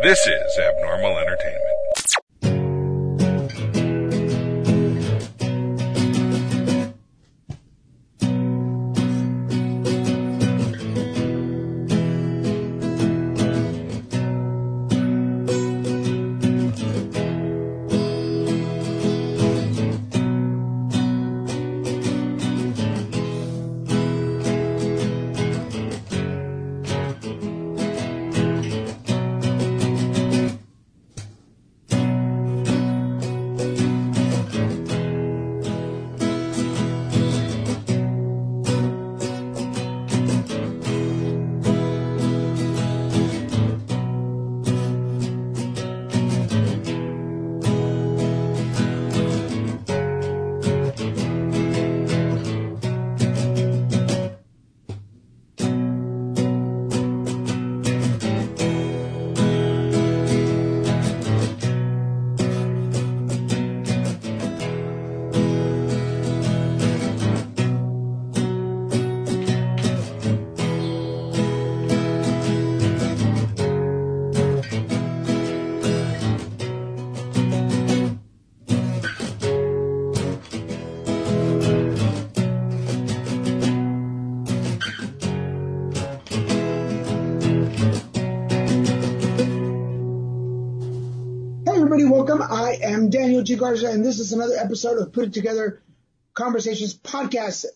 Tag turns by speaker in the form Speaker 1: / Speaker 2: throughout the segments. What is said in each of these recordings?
Speaker 1: This is Abnormal Entertainment.
Speaker 2: Daniel G. Garza, and this is another episode of Put It Together Conversations podcast,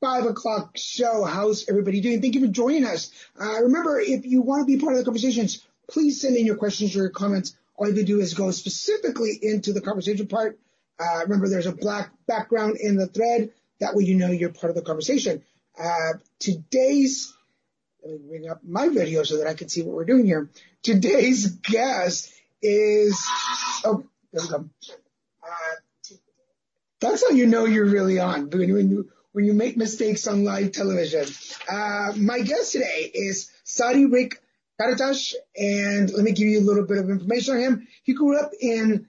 Speaker 2: five o'clock show. How's everybody doing? Thank you for joining us. Uh, remember, if you want to be part of the conversations, please send in your questions or your comments. All you have to do is go specifically into the conversation part. Uh, remember, there's a black background in the thread. That way you know you're part of the conversation. Uh, today's let me bring up my video so that I can see what we're doing here. Today's guest is, oh, there we go. That's how you know you're really on, when you, when you, when you make mistakes on live television. Uh, my guest today is Sadi Rick Karatash, and let me give you a little bit of information on him. He grew up in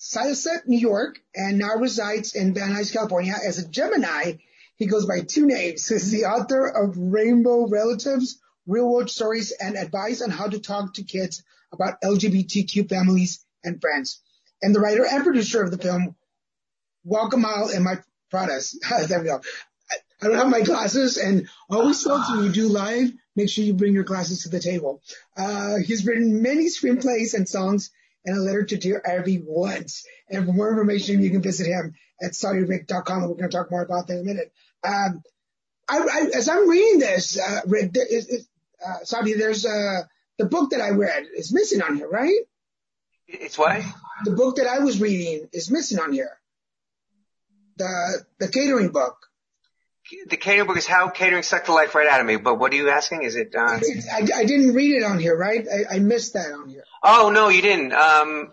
Speaker 2: Syosset, New York, and now resides in Van Nuys, California. As a Gemini, he goes by two names. He's the author of Rainbow Relatives, Real World Stories, and Advice on How to Talk to Kids about LGBTQ families and friends. And the writer and producer of the film, Welcome All in My Products. there we go. I, don't have my glasses and always folks when you do live, make sure you bring your glasses to the table. Uh, he's written many screenplays and songs and a letter to Dear Abby once. And for more information, you can visit him at SadiRick.com and we're going to talk more about that in a minute. Um, I, I, as I'm reading this, uh, Rick, there is, is, uh, Sadi, there's, uh, the book that I read is missing on here, right?
Speaker 3: It's what?
Speaker 2: The book that I was reading is missing on here. The, the catering book.
Speaker 3: The catering book is how catering sucked the life right out of me. But what are you asking? Is it? Uh...
Speaker 2: I, I didn't read it on here, right? I, I missed that on here.
Speaker 3: Oh no, you didn't. Um,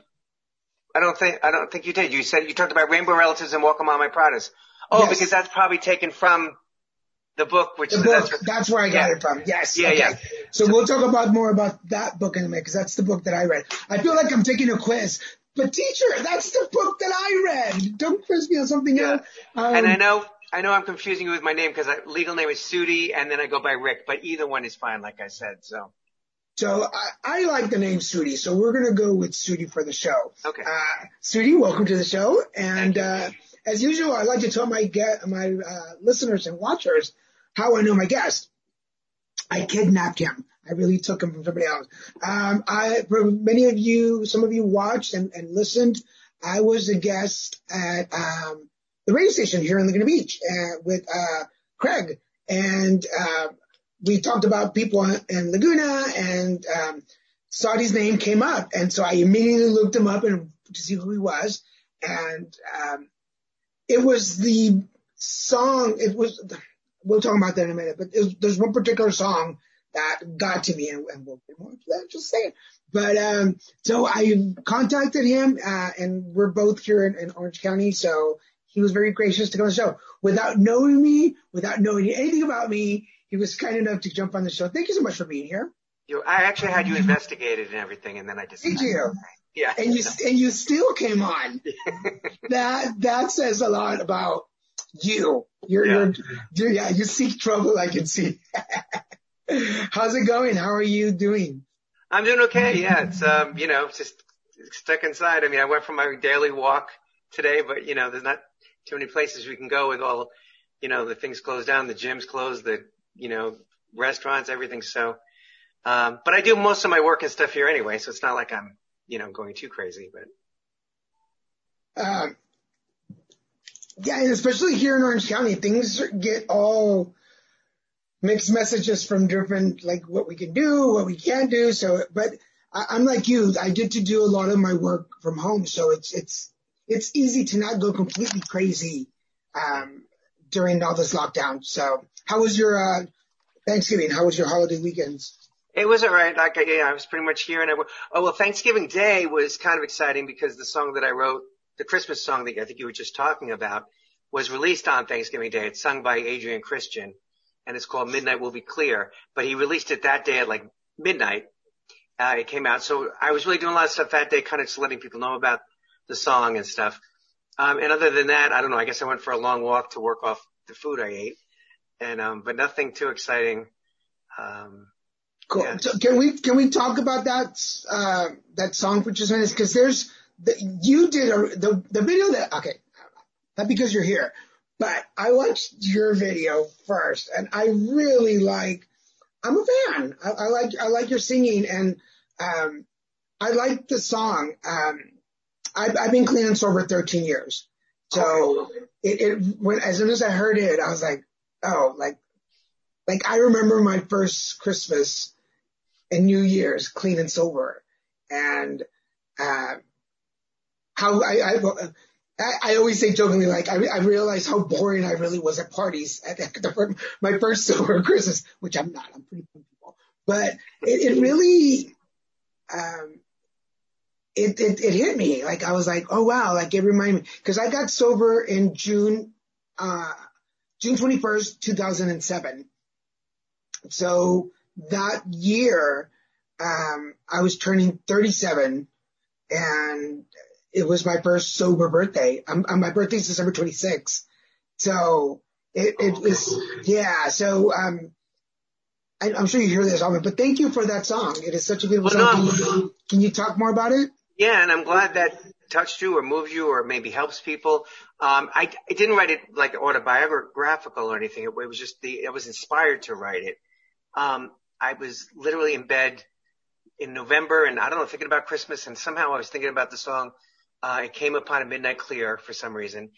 Speaker 3: I don't think I don't think you did. You said you talked about rainbow relatives and walk a mile my Pradas. Oh,
Speaker 2: Yes.
Speaker 3: because that's probably taken from the book, which
Speaker 2: The
Speaker 3: is
Speaker 2: book,
Speaker 3: that's,
Speaker 2: that's where I got
Speaker 3: Yeah.
Speaker 2: it from. Yes.
Speaker 3: Yeah,
Speaker 2: okay.
Speaker 3: yeah.
Speaker 2: So we'll talk about more about that book in a minute because that's the book that I read. I feel like I'm taking a quiz. But teacher, that's the book that I read. Don't quiz me on something
Speaker 3: Yeah.
Speaker 2: else. Um,
Speaker 3: and I know I know I'm confusing you with my name because legal name is Sudi and then I go by Rick. But either one is fine, like I said. So
Speaker 2: So I, I like the name Sudi, so we're gonna go with Sudi for the show.
Speaker 3: Okay.
Speaker 2: Uh, Sudi, welcome to the show. And uh, as usual, I like to tell my get my uh, listeners and watchers how I know my guest. I kidnapped him. I really took him from somebody else. Um, I, for many of you, some of you watched and, and listened. I was a guest at um, the radio station here in Laguna Beach uh, with uh, Craig, and uh, we talked about people in Laguna, and um, Saudi's name came up, and so I immediately looked him up and to see who he was, and um, it was the song. It was we'll talk about that in a minute, but was, there's one particular song that got to me, and, and we'll get more into that. Just saying. But um, so I contacted him, uh, and we're both here in, in Orange County, so he was very gracious to come on the show without knowing me, without knowing anything about me. He was kind enough to jump on the show. Thank you so much for being here.
Speaker 3: you, I actually had you investigated and everything, and then I just
Speaker 2: Did you?
Speaker 3: yeah.
Speaker 2: And you and you still came on. that that says a lot about you. You're,
Speaker 3: Yeah.
Speaker 2: you're, you're yeah. You seek trouble. I can see. How's it going? How are you doing?
Speaker 3: I'm doing okay. Yeah, it's um, you know, just stuck inside. I mean, I went for my daily walk today, but you know, there's not too many places we can go with all, you know, the things closed down, the gyms closed, the you know, restaurants, everything. So, um, but I do most of my work and stuff here anyway, so it's not like I'm, you know, going too crazy. But
Speaker 2: um, yeah, and especially here in Orange County, things get all mixed messages from different, like what we can do, what we can't do. So, but I, I'm like you, I get to do a lot of my work from home. So it's, it's, it's easy to not go completely crazy, um, during all this lockdown. So how was your, uh, Thanksgiving? How was your holiday weekends?
Speaker 3: It was all right. Like, yeah, I was pretty much here and I, oh, well, Thanksgiving Day was kind of exciting because the song that I wrote, the Christmas song that I think you were just talking about was released on Thanksgiving Day. It's sung by Adrian Christian and it's called Midnight Will Be Clear, but he released it that day at like midnight. Uh, it came out. So I was really doing a lot of stuff that day, kind of just letting people know about the song and stuff. Um, and other than that, I don't know. I guess I went for a long walk to work off the food I ate and, um, but nothing too exciting. Um,
Speaker 2: Cool. Yeah. So can we can we talk about that uh, that song for just a minute? Because there's the, you did a, the the video that okay, not because you're here, but I watched your video first, and I really like. I'm a fan. I, I like I like your singing, and um, I like the song. Um, I've, I've been clean and sober 13 years, so it, it when as soon as I heard it, I was like, oh, like like I remember my first Christmas and New Year's clean and sober, and uh, how I, I I, always say jokingly, like I, I realized how boring I really was at parties at the, my first sober Christmas, which I'm not. I'm pretty people, but it, it really, um, it, it it hit me. Like I was like, oh wow, like it reminded me because I got sober in June, uh, June 21st, 2007. So that year, um, I was turning 37 and it was my first sober birthday. Um, um, my birthday is December 26th. So it, it was, yeah. So, um, I, am sure you hear this often, but thank you for that song. It is such a beautiful well, song. No. Can, you, can you talk more about it?
Speaker 3: Yeah, and I'm glad that touched you or moved you or maybe helps people. Um, I, I didn't write it like autobiographical or anything. It, it was just the, I was inspired to write it. Um, I was literally in bed in November and I don't know, thinking about Christmas and somehow I was thinking about the song uh, it came upon a midnight clear for some reason.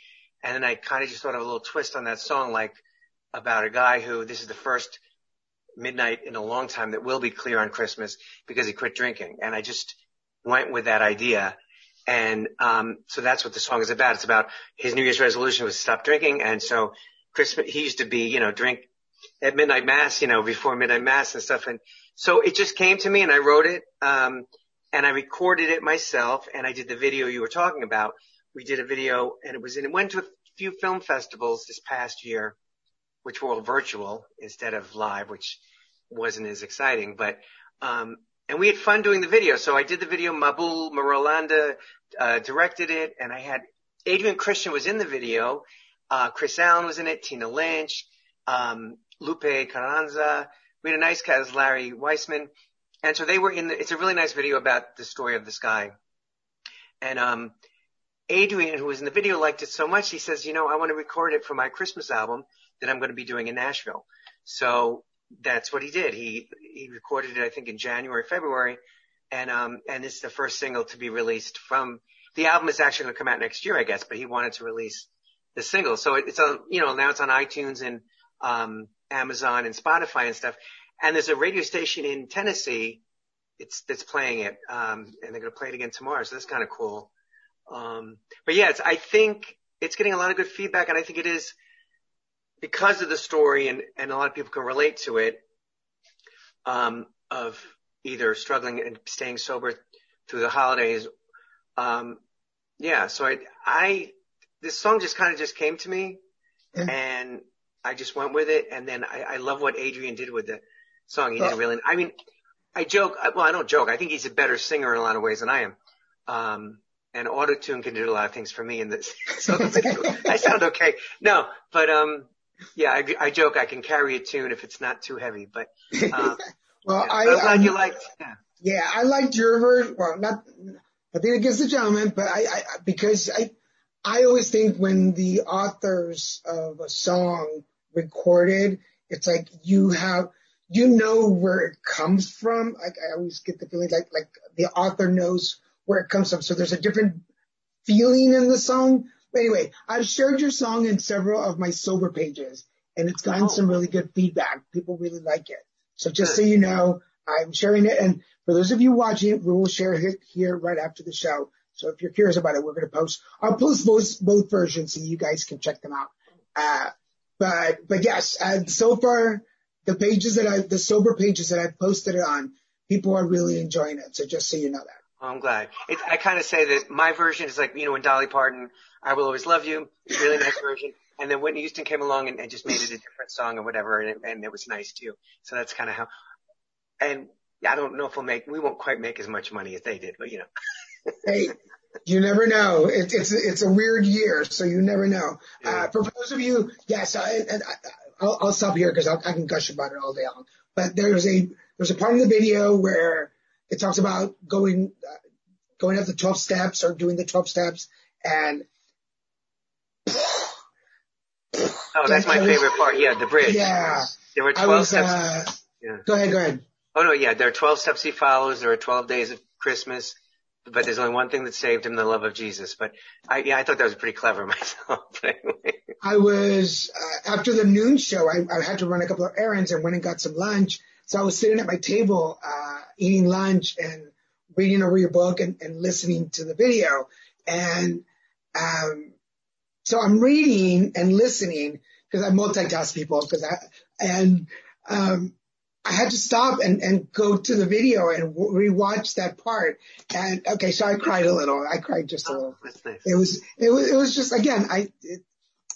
Speaker 3: And then I kind of just thought of a little twist on that song, like about a guy who this is the first midnight in a long time that will be clear on Christmas because he quit drinking. And I just went with that idea. And, um, so that's what the song is about. It's about his New Year's resolution was to stop drinking. And so Christmas, he used to be, you know, drink at midnight mass, you know, before midnight mass and stuff. And so it just came to me and I wrote it. Um, and I recorded it myself and I did the video you were talking about. We did a video and it was in, it went to a few film festivals this past year, which were all virtual instead of live, which wasn't as exciting, but, um, and we had fun doing the video. So I did the video. Mabul Marolanda, uh, directed it and I had Adrian Christian was in the video. Uh, Chris Allen was in it, Tina Lynch, um, Lupe Carranza. We had a nice cast, Larry Weissman. And so they were in the, it's a really nice video about the story of this guy. And, um, Adrian, who was in the video, liked it so much, he says, you know, I want to record it for my Christmas album that I'm going to be doing in Nashville. So that's what he did. He, he recorded it, I think, in January, February. And, um, and it's the first single to be released from, the album is actually going to come out next year, I guess, but he wanted to release the single. So it's on, you know, now it's on iTunes and, um, Amazon and Spotify and stuff. And there's a radio station in Tennessee it's that's playing it, um, and they're going to play it again tomorrow. So that's kind of cool. Um, but yeah, it's, I think it's getting a lot of good feedback, and I think it is because of the story, and and a lot of people can relate to it. Um, of either struggling and staying sober through the holidays. Um, yeah, so I, I, this song just kind of just came to me yeah. and I just went with it. And then I, I love what Adrian did with the song. He didn't really, I mean, I joke, well, I don't joke. I think he's a better singer in a lot of ways than I am. Um, and autotune can do a lot of things for me in this. So I sound okay. No, but, um, yeah, I, I joke I can carry a tune if it's not too heavy, but, um,
Speaker 2: well,
Speaker 3: yeah.
Speaker 2: I,
Speaker 3: am glad um, you liked, yeah.
Speaker 2: Yeah, I liked your version. Well, not nothing against the gentleman, but I, I because I I always think when the authors of a song recorded, it's like you have you know where it comes from. Like I always get the feeling like like the author knows where it comes from. So there's a different feeling in the song. But anyway, I've shared your song in several of my sober pages and it's gotten oh. some really good feedback. People really like it. So just so you know, I'm sharing it. And for those of you watching, we will share it here right after the show. So if you're curious about it, we're going to post, I'll post both, both versions so you guys can check them out. Uh, but, but yes, uh, so far the pages that I, the sober pages that I've posted it on, people are really enjoying it. So just so you know that.
Speaker 3: Oh, I'm glad. It, I kind of say that my version is like, you know, when Dolly Parton, I Will Always Love You, really nice version. And then Whitney Houston came along and, and just made it a different song or whatever, and it, and it was nice too. So that's kind of how. And I don't know if we'll make, we won't quite make as much money as they did, but you know.
Speaker 2: hey, you never know. It, it's it's a weird year, so you never know. Yeah. Uh, for those of you, yes, I, and I, will I'll stop here because I can gush about it all day long. But there's a there's a part in the video where it talks about going uh, going up the 12 steps or doing the 12 steps, and
Speaker 3: Oh, that's my favorite part. Yeah, the bridge.
Speaker 2: Yeah.
Speaker 3: There were 12 was, steps.
Speaker 2: Uh, yeah. Go ahead, go ahead.
Speaker 3: Oh no, yeah, there are 12 steps he follows. There are 12 days of Christmas, but there's only one thing that saved him, the love of Jesus. But I, yeah, I thought that was pretty clever myself.
Speaker 2: I was, uh, after the noon show, I, I had to run a couple of errands and went and got some lunch. So I was sitting at my table, uh, eating lunch and reading over your book and, and listening to the video. And, um, so I'm reading and listening because I multitask people because I, and, um, I had to stop and, and go to the video and rewatch that part. And okay, so I cried a little. I cried just a little.
Speaker 3: Oh, nice.
Speaker 2: It was, it was, it was just, again, I, it,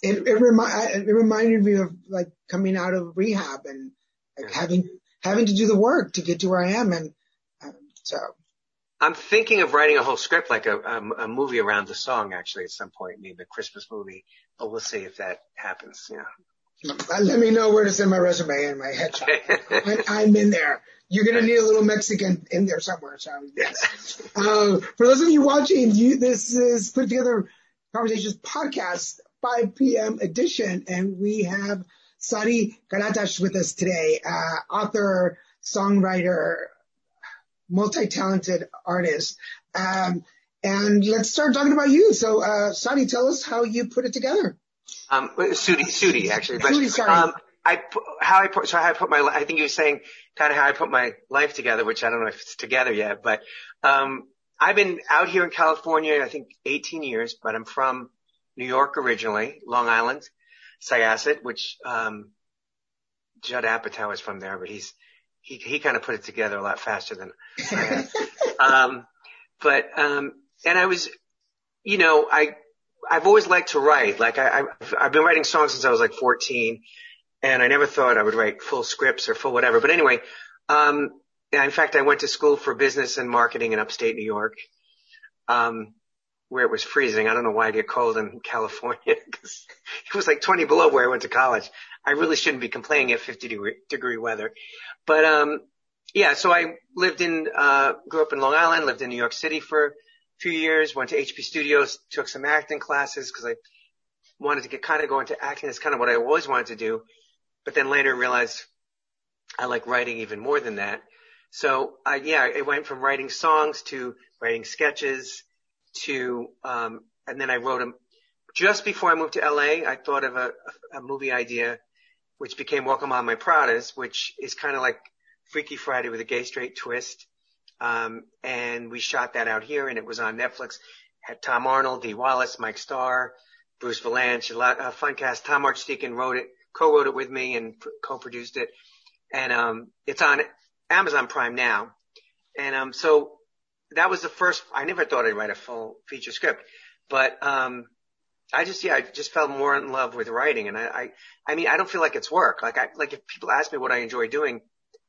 Speaker 2: it, it, remi- it reminded me of like coming out of rehab and like yeah. having, having to do the work to get to where I am. And um, so
Speaker 3: I'm thinking of writing a whole script, like a, a, a, movie around the song, actually, at some point, maybe a Christmas movie. But we'll see if that happens. Yeah.
Speaker 2: Let me know where to send my resume and my headshot. I'm in there. You're gonna need a little Mexican in there somewhere. So yes. uh, for those of you watching, you, this is put together conversations podcast 5 p.m. edition, and we have Sadi Karatash with us today, uh, author, songwriter, multi-talented artist. Um, and let's start talking about you. So, uh, Sadi, tell us how you put it together.
Speaker 3: Um, Sudi, Sudi, actually. But,
Speaker 2: Sudi, sorry.
Speaker 3: Um, I, how I put, so how I put my, I think you were saying kind of how I put my life together, which I don't know if it's together yet, but, um, I've been out here in California, I think 18 years, but I'm from New York originally, Long Island, Syosset, which, um, Judd Apatow is from there, but he's, he he kind of put it together a lot faster than I um, but um, and I was, you know, I I've always liked to write. Like I I've, I've been writing songs since I was like 14, and I never thought I would write full scripts or full whatever. But anyway, um, in fact, I went to school for business and marketing in upstate New York. Um, where it was freezing. I don't know why I get cold in California because it was like 20 below where I went to college. I really shouldn't be complaining at 50 degree, degree weather. But, um, yeah, so I lived in, uh, grew up in Long Island, lived in New York City for few years, went to HB Studios, took some acting classes because I wanted to get kind of go into acting. That's kind of what I always wanted to do. But then later realized I like writing even more than that. So, uh, yeah, it went from writing songs to writing sketches to, um, and then I wrote them just before I moved to LA. I thought of a, a movie idea, which became Walk a Mile in My Pradas, which is kind of like Freaky Friday with a gay straight twist. Um, and we shot that out here and it was on Netflix. Had Tom Arnold, Dee Wallace, Mike Starr, Bruce Vilanch, a lot, uh, fun cast. Tom Archdeacon wrote it, co-wrote it with me and co-produced it. And, um, it's on Amazon Prime now. And, um, so that was the first, I never thought I'd write a full feature script, but, um, I just, yeah, I just fell more in love with writing. And I, I, I mean, I don't feel like it's work. Like I, like if people ask me what I enjoy doing,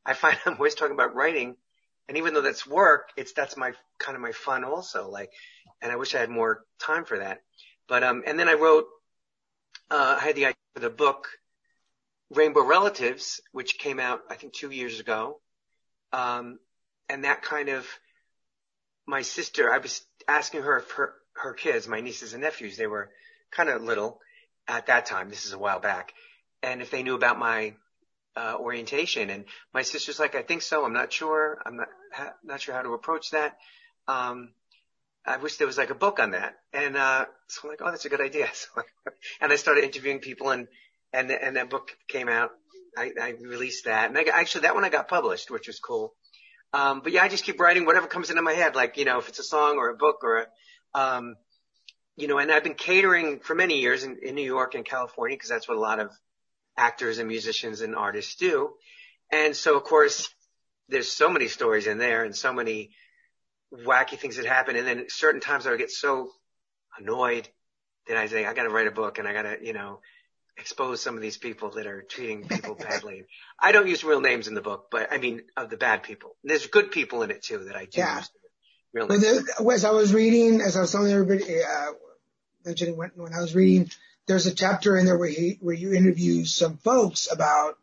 Speaker 3: I find I'm always talking about writing. And even though that's work, it's, that's my kind of my fun also. Like, and I wish I had more time for that. But, um, and then I wrote, uh, I had the idea for the book Rainbow Relatives, which came out, I think two years ago. Um, and that kind of, my sister, I was asking her if her, her kids, my nieces and nephews, they were kind of little at that time. This is a while back. And if they knew about my uh, orientation. And my sister's like, I think so. I'm not sure. I'm not ha- not sure how to approach that. Um, I wish there was like a book on that. And uh, so I'm like, oh, that's a good idea. So, and I started interviewing people, and and and that book came out. I, I released that, and I got, actually that one I got published, which was cool. Um, but yeah, I just keep writing whatever comes into my head, like you know, if it's a song or a book or a, um, you know, and I've been catering for many years in, in New York and California because that's what a lot of actors and musicians and artists do. And so, of course, there's so many stories in there and so many wacky things that happen. And then certain times I would get so annoyed that I say, I got to write a book and I got to, you know, expose some of these people that are treating people badly. I don't use real names in the book, but I mean, of the bad people. There's good people in it too that I do
Speaker 2: Yeah.
Speaker 3: real
Speaker 2: When
Speaker 3: names.
Speaker 2: the, as I was reading, as I was telling everybody, uh, mentioning when, when I was reading, there's a chapter in there where he, where you interview some folks about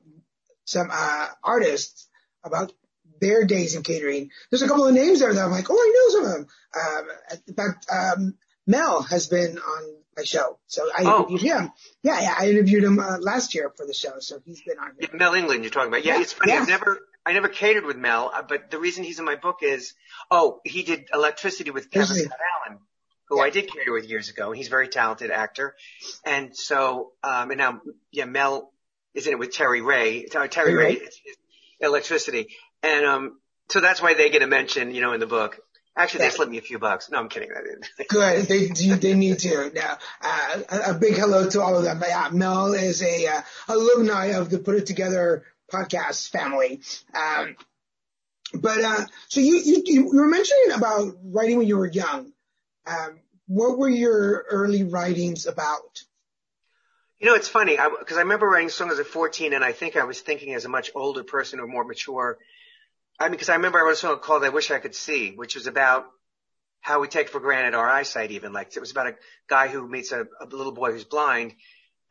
Speaker 2: some, uh, artists about their days in catering. There's a couple of names there that I'm like, oh, I know some of them. Um, in fact, um, Mel has been on my show. So I
Speaker 3: Oh.
Speaker 2: interviewed him. Yeah, yeah, I interviewed him, uh, last year for the show. So he's been on here.
Speaker 3: Mel England you're talking about. Yeah,
Speaker 2: Yeah,
Speaker 3: it's funny.
Speaker 2: yeah.
Speaker 3: I've never, I never catered with Mel, uh, but the reason he's in my book is, oh, he did electricity with Kevin Allen, who I did cater with years ago. He's a very talented actor. And so, um, and now, yeah, Mel is in it with Terry Ray, Terry
Speaker 2: Terry
Speaker 3: Ray,
Speaker 2: Ray.
Speaker 3: it's- it's electricity. And, um, so that's why they get a mention, you know, in the book. Actually,
Speaker 2: Yeah.
Speaker 3: they slipped me a few bucks. No, I'm kidding.
Speaker 2: Good. They they need to. Now, uh, a, big hello to all of them. But yeah, Mel is a uh, alumni of the Put It Together podcast family. Um, but uh, so you, you you were mentioning about writing when you were young. Um, what were your early writings about?
Speaker 3: You know, it's funny because I, remember writing songs at 14, and I think I was thinking as a much older person or more mature. I mean, because I remember I wrote a song called "I Wish I Could See," which was about how we take for granted our eyesight. Even like it was about a guy who meets a, a little boy who's blind,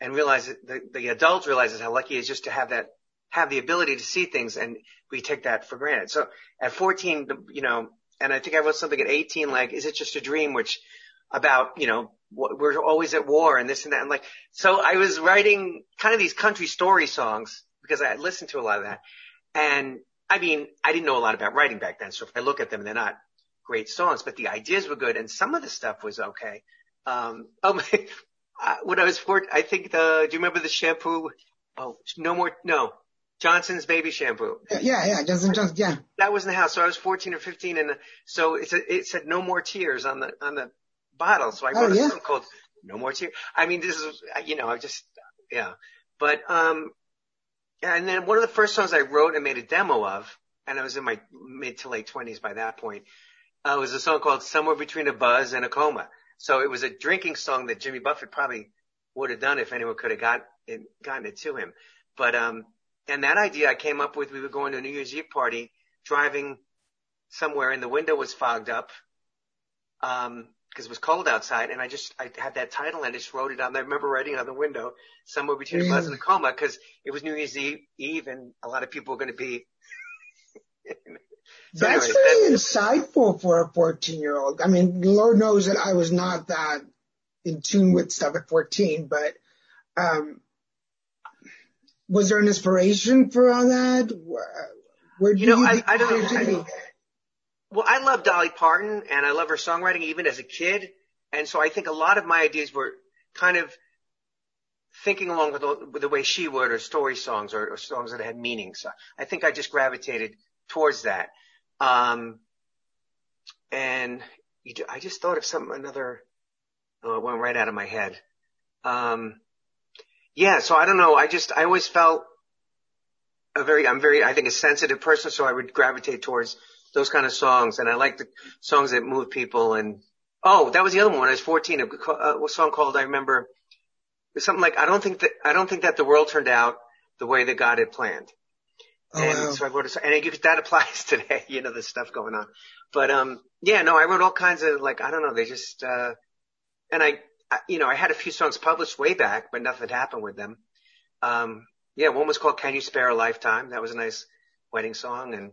Speaker 3: and realizes the, the adult realizes how lucky he is just to have that have the ability to see things, and we take that for granted. So at 14, you know, and I think I wrote something at 18 like, "Is it just a dream?" Which about you know we're always at war and this and that and like so I was writing kind of these country story songs because I listened to a lot of that. And I mean, I didn't know a lot about writing back then. So if I look at them, they're not great songs, but the ideas were good and some of the stuff was okay. Um, oh my, uh, when I was four, I think the, do you remember the shampoo? Oh, no more, no, Johnson's baby shampoo.
Speaker 2: Yeah, yeah, Johnson Johnson. Yeah,
Speaker 3: That was in the house. So I was 14 or 15 and uh, so it said, it said no more tears on the, on the bottle. So I
Speaker 2: Oh,
Speaker 3: wrote a song called No More Tears. I mean, this is, you know, I just, yeah. But, um, and then one of the first songs I wrote and made a demo of, and I was in my mid to late twenties by that point, uh, was a song called Somewhere Between a Buzz and a Coma. So it was a drinking song that Jimmy Buffett probably would have done if anyone could have got it, gotten it to him. But, um, and that idea I came up with, we were going to a New Year's Eve party, driving somewhere and the window was fogged up, um, cause it was cold outside and I just, I had that title and I just wrote it on there. I remember writing it on the window, somewhere between a buzz and a coma, cause it was New Year's Eve, Eve and a lot of people were going to be, So
Speaker 2: that's
Speaker 3: anyways,
Speaker 2: very insightful for a 14 year old. I mean, Lord knows that I was not that in tune with stuff at 14, but um, was there an inspiration for all that? Where, do
Speaker 3: You know, I- I don't know.
Speaker 2: creativity?
Speaker 3: Well, I love Dolly Parton and I love her songwriting even as a kid. And so I think a lot of my ideas were kind of thinking along with the, with the way she would or story songs or, or songs that had meaning. So I think I just gravitated towards that. Um, and you do, I just thought of something, another, oh, it went right out of my head. Um, yeah, so I don't know. I just, I always felt a very, I'm very, I think a sensitive person. So I would gravitate towards those kind of songs. And I like the songs that move people. And oh, that was the other one. When I was 14, a, a song called, I remember, something like, I don't think that, I don't think that the world turned out the way that God had planned.
Speaker 2: Oh,
Speaker 3: and
Speaker 2: wow.
Speaker 3: so I wrote a song, and that applies today, you know, the stuff going on. But, um, yeah, no, I wrote all kinds of like, I don't know, they just, uh, and I, you know, I had a few songs published way back, but nothing happened with them. Um, yeah, one was called Can You Spare a Lifetime? That was a nice wedding song. And,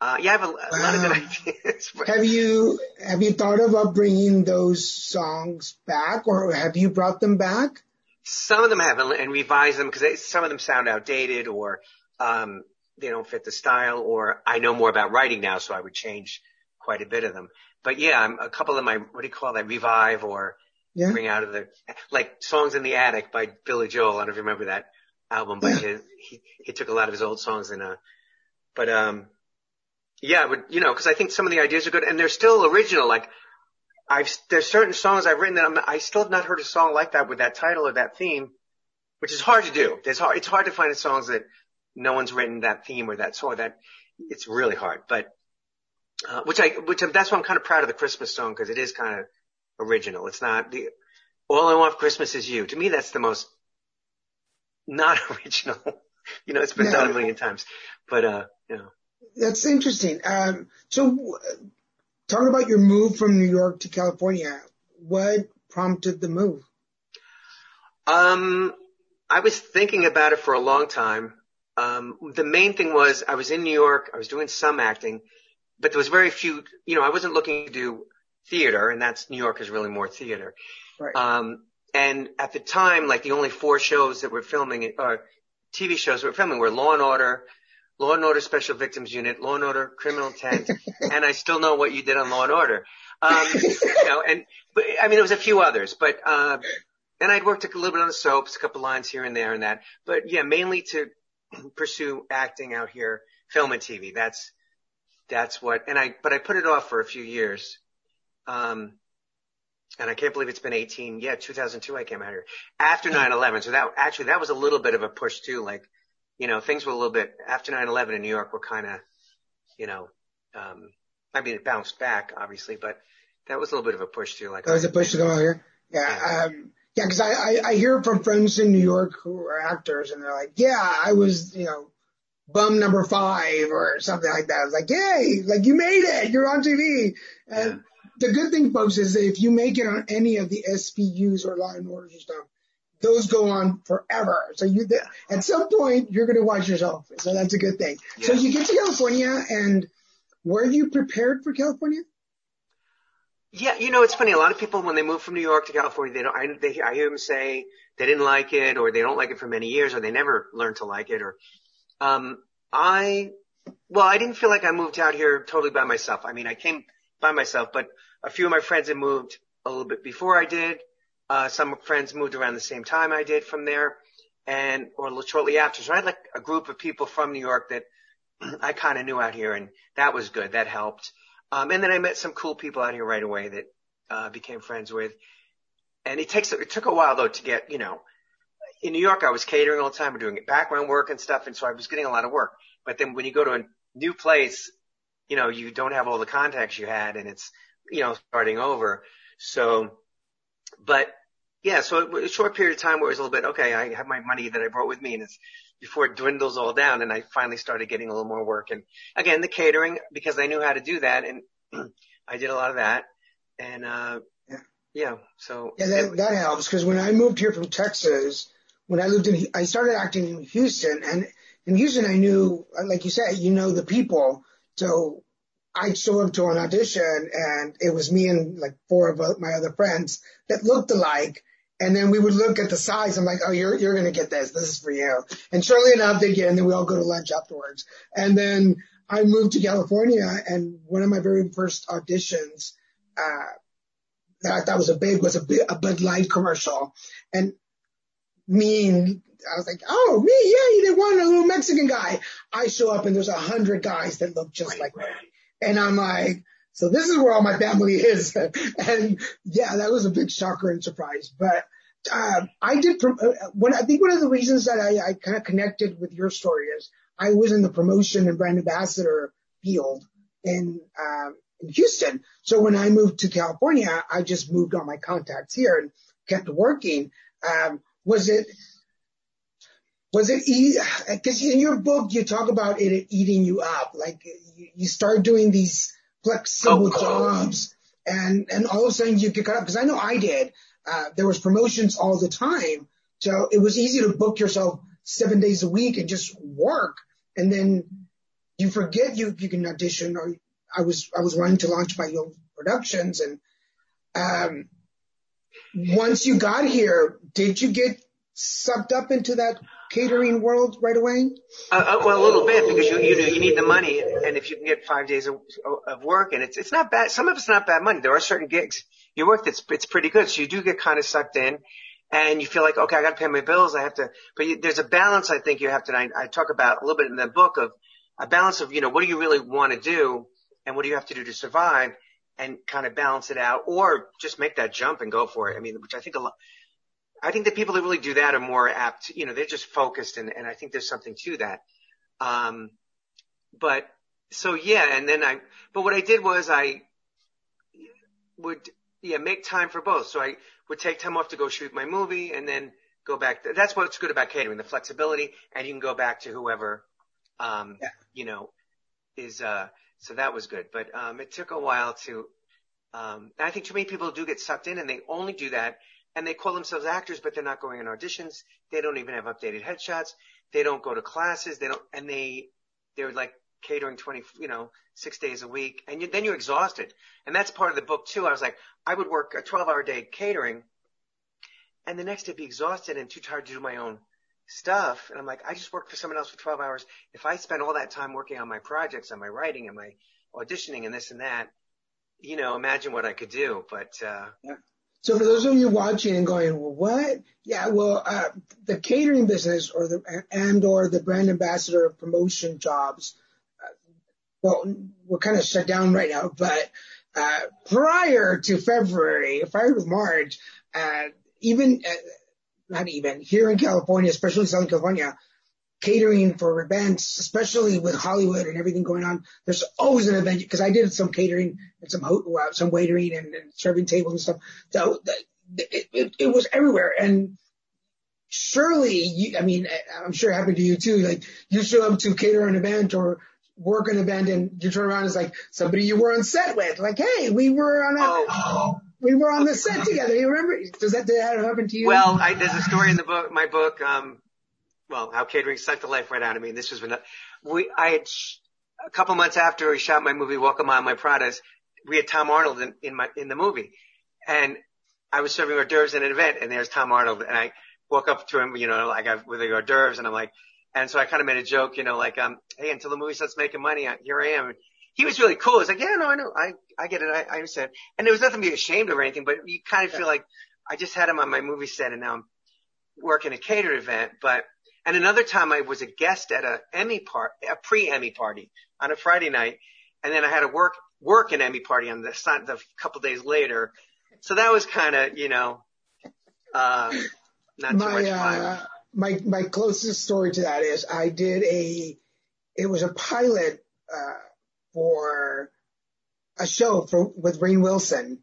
Speaker 3: Uh, yeah, I have a, a lot of good ideas.
Speaker 2: have you have you thought of bringing those songs back, or have you brought them back?
Speaker 3: Some of them have, and revised them because some of them sound outdated, or um, they don't fit the style, or I know more about writing now, so I would change quite a bit of them. But yeah, I'm, a couple of my what do you call that? Revive or yeah. bring out of the like songs in the attic by Billy Joel. I don't know if you remember that album, but yeah. he he took a lot of his old songs and uh, but um, yeah, but you know, because I think some of the ideas are good and they're still original. Like I've there's certain songs I've written that I'm, I still have not heard a song like that with that title or that theme, which is hard to do. It's hard. It's hard to find songs that no one's written that theme or that song. That it's really hard. But uh, which I which that's why I'm kind of proud of the Christmas song because it is kind of original. It's not the all I want for Christmas is you. To me, that's the most not original. you know, it's been done a million times, but uh, you know.
Speaker 2: That's interesting. Um, so, talk about your move from New York to California. What prompted the move?
Speaker 3: Um, I was thinking about it for a long time. Um, the main thing was I was in New York. I was doing some acting, but there was very few. You know, I wasn't looking to do theater, and that's New York is really more theater. Right. Um, and at the time, like the only four shows that were filming, or TV shows that were filming were Law and Order, Law and Order Special Victims Unit, Law and Order Criminal Intent, and I still know what you did on Law and Order. Um, you know, and, but, I mean, there was a few others, but, uh, and I'd worked a little bit on the soaps, a couple lines here and there and that, but yeah, mainly to pursue acting out here, film and TV. That's, that's what, and I, but I put it off for a few years. Um, and I can't believe it's been 18. Yeah, 2002 I came out here after 9/11. So that actually that was a little bit of a push too. Like, you know, things were a little bit after 9/11 in New York were kind of, you know, um, I mean it bounced back obviously, but that was a little bit of a push too. Like,
Speaker 2: that was a push to come out here. Yeah, yeah. Um, yeah, because I, I I hear from friends in New York who are actors, and they're like, yeah, I was, you know, bum number five or something like that. I was like, yay, like you made it, you're on TV, and. The good thing, folks, is that if you make it on any of the SVUs or Law and Orders and stuff, those go on forever. So you, at some point, you're going to watch yourself. So that's a good thing. Yeah. So you get to California, and were you prepared for California?
Speaker 3: Yeah, you know, it's funny. A lot of people, when they move from New York to California, they don't. I, they, I hear them say they didn't like it, or they don't like it for many years, or they never learned to like it. Or, um, I, well, I didn't feel like I moved out here totally by myself. I mean, I came by myself, but a few of my friends had moved a little bit before I did. Uh, some friends moved around the same time I did from there and, or shortly after. So I had like a group of people from New York that I kind of knew out here and that was good. That helped. Um, and then I met some cool people out here right away that, uh, became friends with. And it takes, it took a while though to get, you know, in New York, I was catering all the time, and doing background work and stuff. And so I was getting a lot of work. But then when you go to a new place, you know, you don't have all the contacts you had and it's, you know, starting over. So, but yeah, so it was a short period of time where it was a little bit, okay, I have my money that I brought with me and it's before it dwindles all down and I finally started getting a little more work. And again, the catering, because I knew how to do that and I did a lot of that. And, uh, yeah, yeah so.
Speaker 2: Yeah, that, it, that helps because when I moved here from Texas, when I lived in, I started acting in Houston and in Houston, I knew, like you said, you know the people. So I show up to an audition and it was me and like four of my other friends that looked alike. And then we would look at the size. I'm like, oh, you're, you're going to get this. This is for you. And surely enough, they get, and then we all go to lunch afterwards. And then I moved to California and one of my very first auditions, uh, that I thought was a big was a, a Bud Light commercial. And me and I was like, oh, me, yeah, they want a little Mexican guy. I show up and there's a hundred guys that look just like me. And I'm like, so this is where all my family is. and yeah, that was a big shocker and surprise. But uh, I did, uh, when I think one of the reasons that I, I kind of connected with your story is I was in the promotion and brand ambassador field in, um, in Houston. So when I moved to California, I just moved all my contacts here and kept working. Um, was it, was it easy? Because in your book, you talk about it eating you up. Like you start doing these flexible oh, jobs and, and all of a sudden you get cut up. Because I know I did. Uh, there was promotions all the time. So it was easy to book yourself seven days a week and just work. And then you you forget you, you can audition or I was, I was wanting to launch my own productions and, um, once you got here, did you get sucked up into that catering world right away?
Speaker 3: Uh, uh, well, a little bit because you you know you need the money, and if you can get five days of, of work, and it's it's not bad. Some of it's not bad money. There are certain gigs you work that's it's pretty good, so you do get kind of sucked in, and you feel like okay, I got to pay my bills. I have to, but you, there's a balance. I think you have to. I, I talk about a little bit in the book of a balance of you know what do you really want to do, and what do you have to do to survive, and kind of balance it out, or just make that jump and go for it. I mean, which I think a lot. I think the people that really do that are more apt, you know, they're just focused and, and I think there's something to that. Um, but so yeah, and then I, but what I did was I would, yeah, make time for both. So I would take time off to go shoot my movie and then go back. That's what's good about catering, the flexibility and you can go back to whoever, um,
Speaker 2: Yeah.
Speaker 3: you know, is, uh, so that was good, but, um, it took a while to, um, I think too many people do get sucked in and they only do that and they call themselves actors, but they're not going on auditions. They don't even have updated headshots. They don't go to classes. They don't, and they, they're like catering 20, you know, six days a week. And you, then you're exhausted. And that's part of the book too. I was like, I would work a 12 hour day catering and the next day be exhausted and too tired to do my own stuff. And I'm like, I just worked for someone else for 12 hours. If I spend all that time working on my projects, on my writing and my auditioning and this and that, you know, imagine what I could do. But, uh,
Speaker 2: So for those of you watching and going, well, what? Yeah, well, uh, the catering business or the, and or the brand ambassador promotion jobs, uh, well, we're kind of shut down right now, but, uh, prior to February, prior to March, uh, even, uh, not even here in California, especially Southern California, catering for events, especially with Hollywood and everything going on. There's always an event because I did some catering and some uh, some waitering and, and serving tables and stuff. So it, it, it was everywhere. And surely, you, I mean, I'm sure it happened to you too. Like you show up to cater an event or work an event and you turn around and it's like somebody you were on set with. Like, hey, we were on a,
Speaker 3: oh,
Speaker 2: we were on the set together. You remember? Does that, did that happen to you?
Speaker 3: Well, I, there's a story in the book, my book, um, well, how catering sucked the life right out of me. And this was when we, I had a couple months after we shot my movie, Walk a Mile in My Pradas, we had Tom Arnold in, in my, in the movie and I was serving hors d'oeuvres at an event and there's Tom Arnold and I walk up to him, you know, like I, with the hors d'oeuvres and I'm like, and so I kind of made a joke, you know, like, um, hey, until the movie starts making money, here I am. He was really cool. He's like, yeah, no, I know. I, I get it. I, I understand. And there was nothing to be ashamed of or anything, but you kind of feel like I just had him on my movie set and now I'm working a catered event. But, and another time I was a guest at a Emmy part, a pre-Emmy party on a Friday night. And then I had to work, work an Emmy party on the, the couple days later. So that was kind of, you know, uh, not too much
Speaker 2: my
Speaker 3: fun.
Speaker 2: uh, my my closest story to that is I did a it was a pilot uh, for a show for with Rainn Wilson,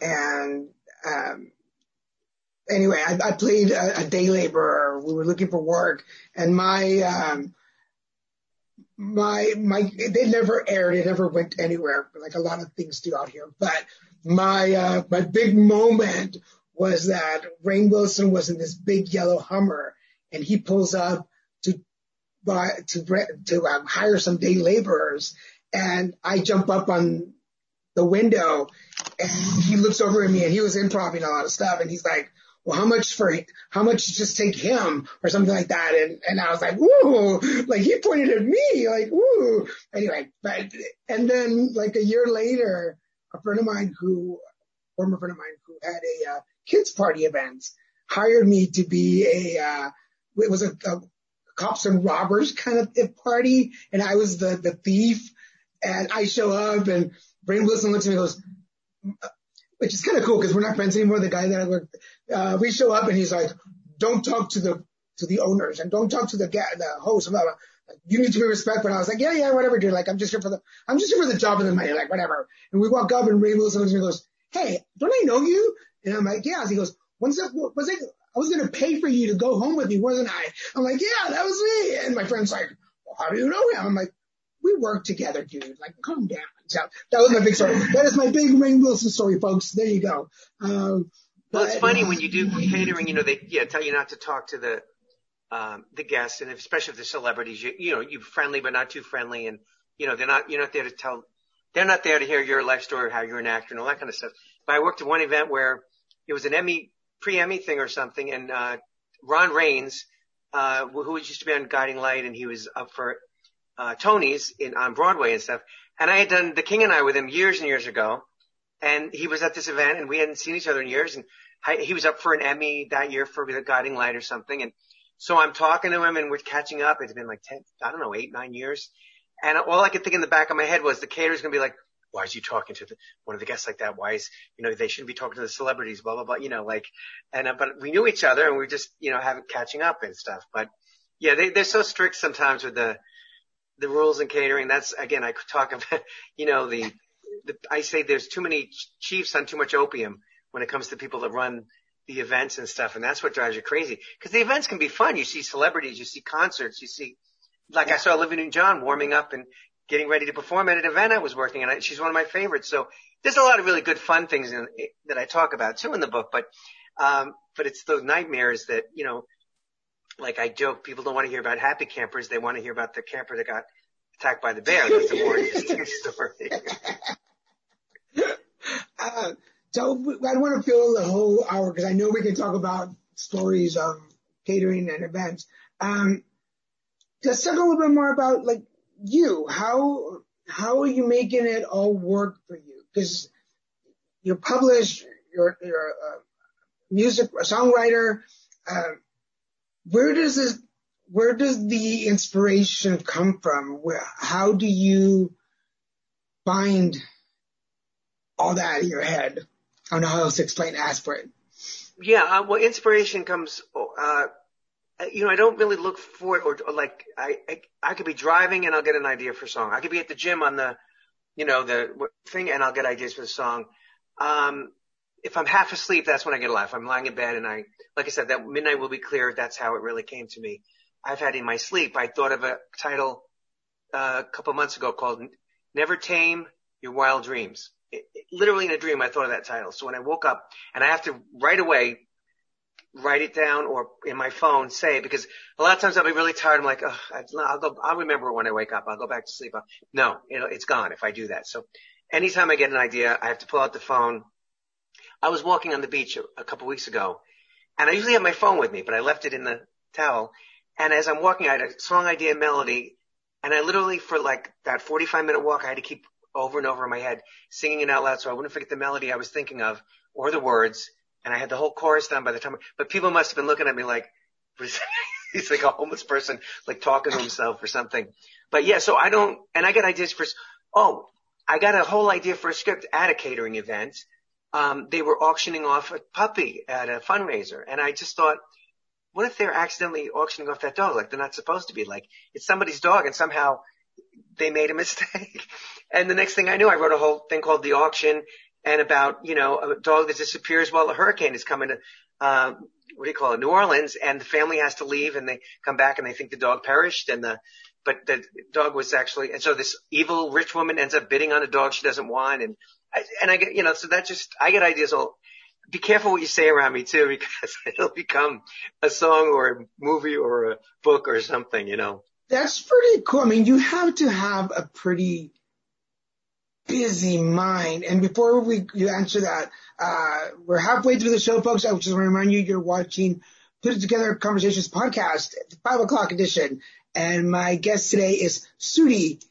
Speaker 2: and um, anyway, I, I played a, a day laborer. We were looking for work, and my um, my my they never aired. It never went anywhere. Like a lot of things do out here, but my uh, my big moment was that Rainn Wilson was in this big yellow Hummer, and he pulls up to buy to to um, hire some day laborers, and I jump up on the window, and he looks over at me, and he was improving a lot of stuff, and he's like. Well, how much for how much just take him or something like that? And and I was like, ooh, like he pointed at me, like ooh. Anyway, but and then like a year later, a friend of mine who, former friend of mine who had a uh, kids party event, hired me to be a, uh, it was a, a cops and robbers kind of party, and I was the the thief, and I show up, and Rainn Wilson looks at me and goes, which is kind of cool because we're not friends anymore. The guy that I work, uh, we show up and he's like, don't talk to the to the owners and don't talk to the ga- the host. Blah, blah. You need to be respectful. And I was like, yeah, yeah, whatever, dude. Like, I'm just here for the, I'm just here for the job and the money. Like, whatever. And we walk up and Rainn Wilson looks at me and goes, hey, don't I know you? And I'm like, yeah. He goes, when's that, was it, I was going to pay for you to go home with me, wasn't I? I'm like, yeah, that was me. And my friend's like, well, how do you know him? I'm like, we work together, dude. Like, calm down. So that was my big story. That is my big Rainn Wilson story, folks. There you go. Um,
Speaker 3: Well, it's funny when you do catering, you know, they yeah tell you not to talk to the um, the guests, and especially if they're celebrities, you you know, you're friendly but not too friendly, and you know, they're not, you're not there to tell, they're not there to hear your life story, or how you're an actor and all that kind of stuff. But I worked at one event where it was an Emmy, pre-Emmy thing or something and, uh, Ron Raines, uh, who was used to be on Guiding Light and he was up for, uh, Tony's in, on Broadway and stuff. And I had done The King and I with him years and years ago. And he was at this event and we hadn't seen each other in years. And I, he was up for an Emmy that year for The Guiding Light or something. And so I'm talking to him and we're catching up. It's been like 10, I don't know, eight, nine years. And all I could think in the back of my head was the caterer's going to be like, why is you talking to the, one of the guests like that? Why is, you know, they shouldn't be talking to the celebrities, blah, blah, blah, you know, like, and, uh, but we knew each other and we were just, you know, having, catching up and stuff. But yeah, they, they're so strict sometimes with the, the rules in catering. That's, again, I could talk about, you know, the, the, I say there's too many chiefs on too much opium when it comes to people that run the events and stuff. And that's what drives you crazy. Cause the events can be fun. You see celebrities, you see concerts, you see, like yeah. I saw Olivia Newton-John warming up and getting ready to perform at an event I was working and she's one of my favorites. So there's a lot of really good fun things in, that I talk about too in the book, but, um, but it's those nightmares that, you know, like I joke, people don't want to hear about happy campers. They want to hear about the camper that got attacked by the bear. That's a more interesting story.
Speaker 2: uh, so I don't want to fill the whole hour because I know we can talk about stories of catering and events. Um, just talk a little bit more about like you. How how are you making it all work for you? Because you're published, you're, you're a music a songwriter. Uh, where does this where does the inspiration come from? Where, how do you find all that in your head? I don't know how else to explain aspirin.
Speaker 3: Yeah, uh, well, inspiration comes, uh, you know, I don't really look for it or, or like I, I, I could be driving and I'll get an idea for a song. I could be at the gym on the, you know, the thing and I'll get ideas for the song. Um, if I'm half asleep, that's when I get a. If I'm lying in bed and I, like I said, that midnight will be clear. That's how it really came to me. I've had in my sleep. I thought of a title uh, a couple months ago called "Never Tame Your Wild Dreams." It, it, literally in a dream, I thought of that title. So when I woke up, and I have to right away write it down or in my phone say it because a lot of times I'll be really tired. I'm like, I'll go. I'll remember when I wake up. I'll go back to sleep. No, it's gone if I do that. So anytime I get an idea, I have to pull out the phone. I was walking on the beach a, a couple weeks ago, and I usually have my phone with me, but I left it in the towel. And as I'm walking, I had a song idea melody. And I literally, for like that 45 minute walk, I had to keep over and over in my head, singing it out loud so I wouldn't forget the melody I was thinking of or the words. And I had the whole chorus done by the time, but people must have been looking at me like, he's like a homeless person, like talking to himself or something. But yeah, so I don't, and I got ideas for, oh, I got a whole idea for a script at a catering event. Um, they were auctioning off a puppy at a fundraiser. And I just thought, what if they're accidentally auctioning off that dog? Like they're not supposed to be like, it's somebody's dog and somehow they made a mistake. and the next thing I knew, I wrote a whole thing called the auction and about, you know, a dog that disappears while a hurricane is coming to, uh, what do you call it, New Orleans, and the family has to leave and they come back and they think the dog perished and the, but the dog was actually, and so this evil rich woman ends up bidding on a dog she doesn't want and, and I get, you know, so that just, I get ideas all, be careful what you say around me too, because it'll become a song or a movie or a book or something, you know.
Speaker 2: That's pretty cool. I mean, you have to have a pretty busy mind. And before we you answer that, uh, we're halfway through the show, folks. I just want to remind you, you're watching Put It Together Conversations podcast, five o'clock edition. And my guest today is Sudi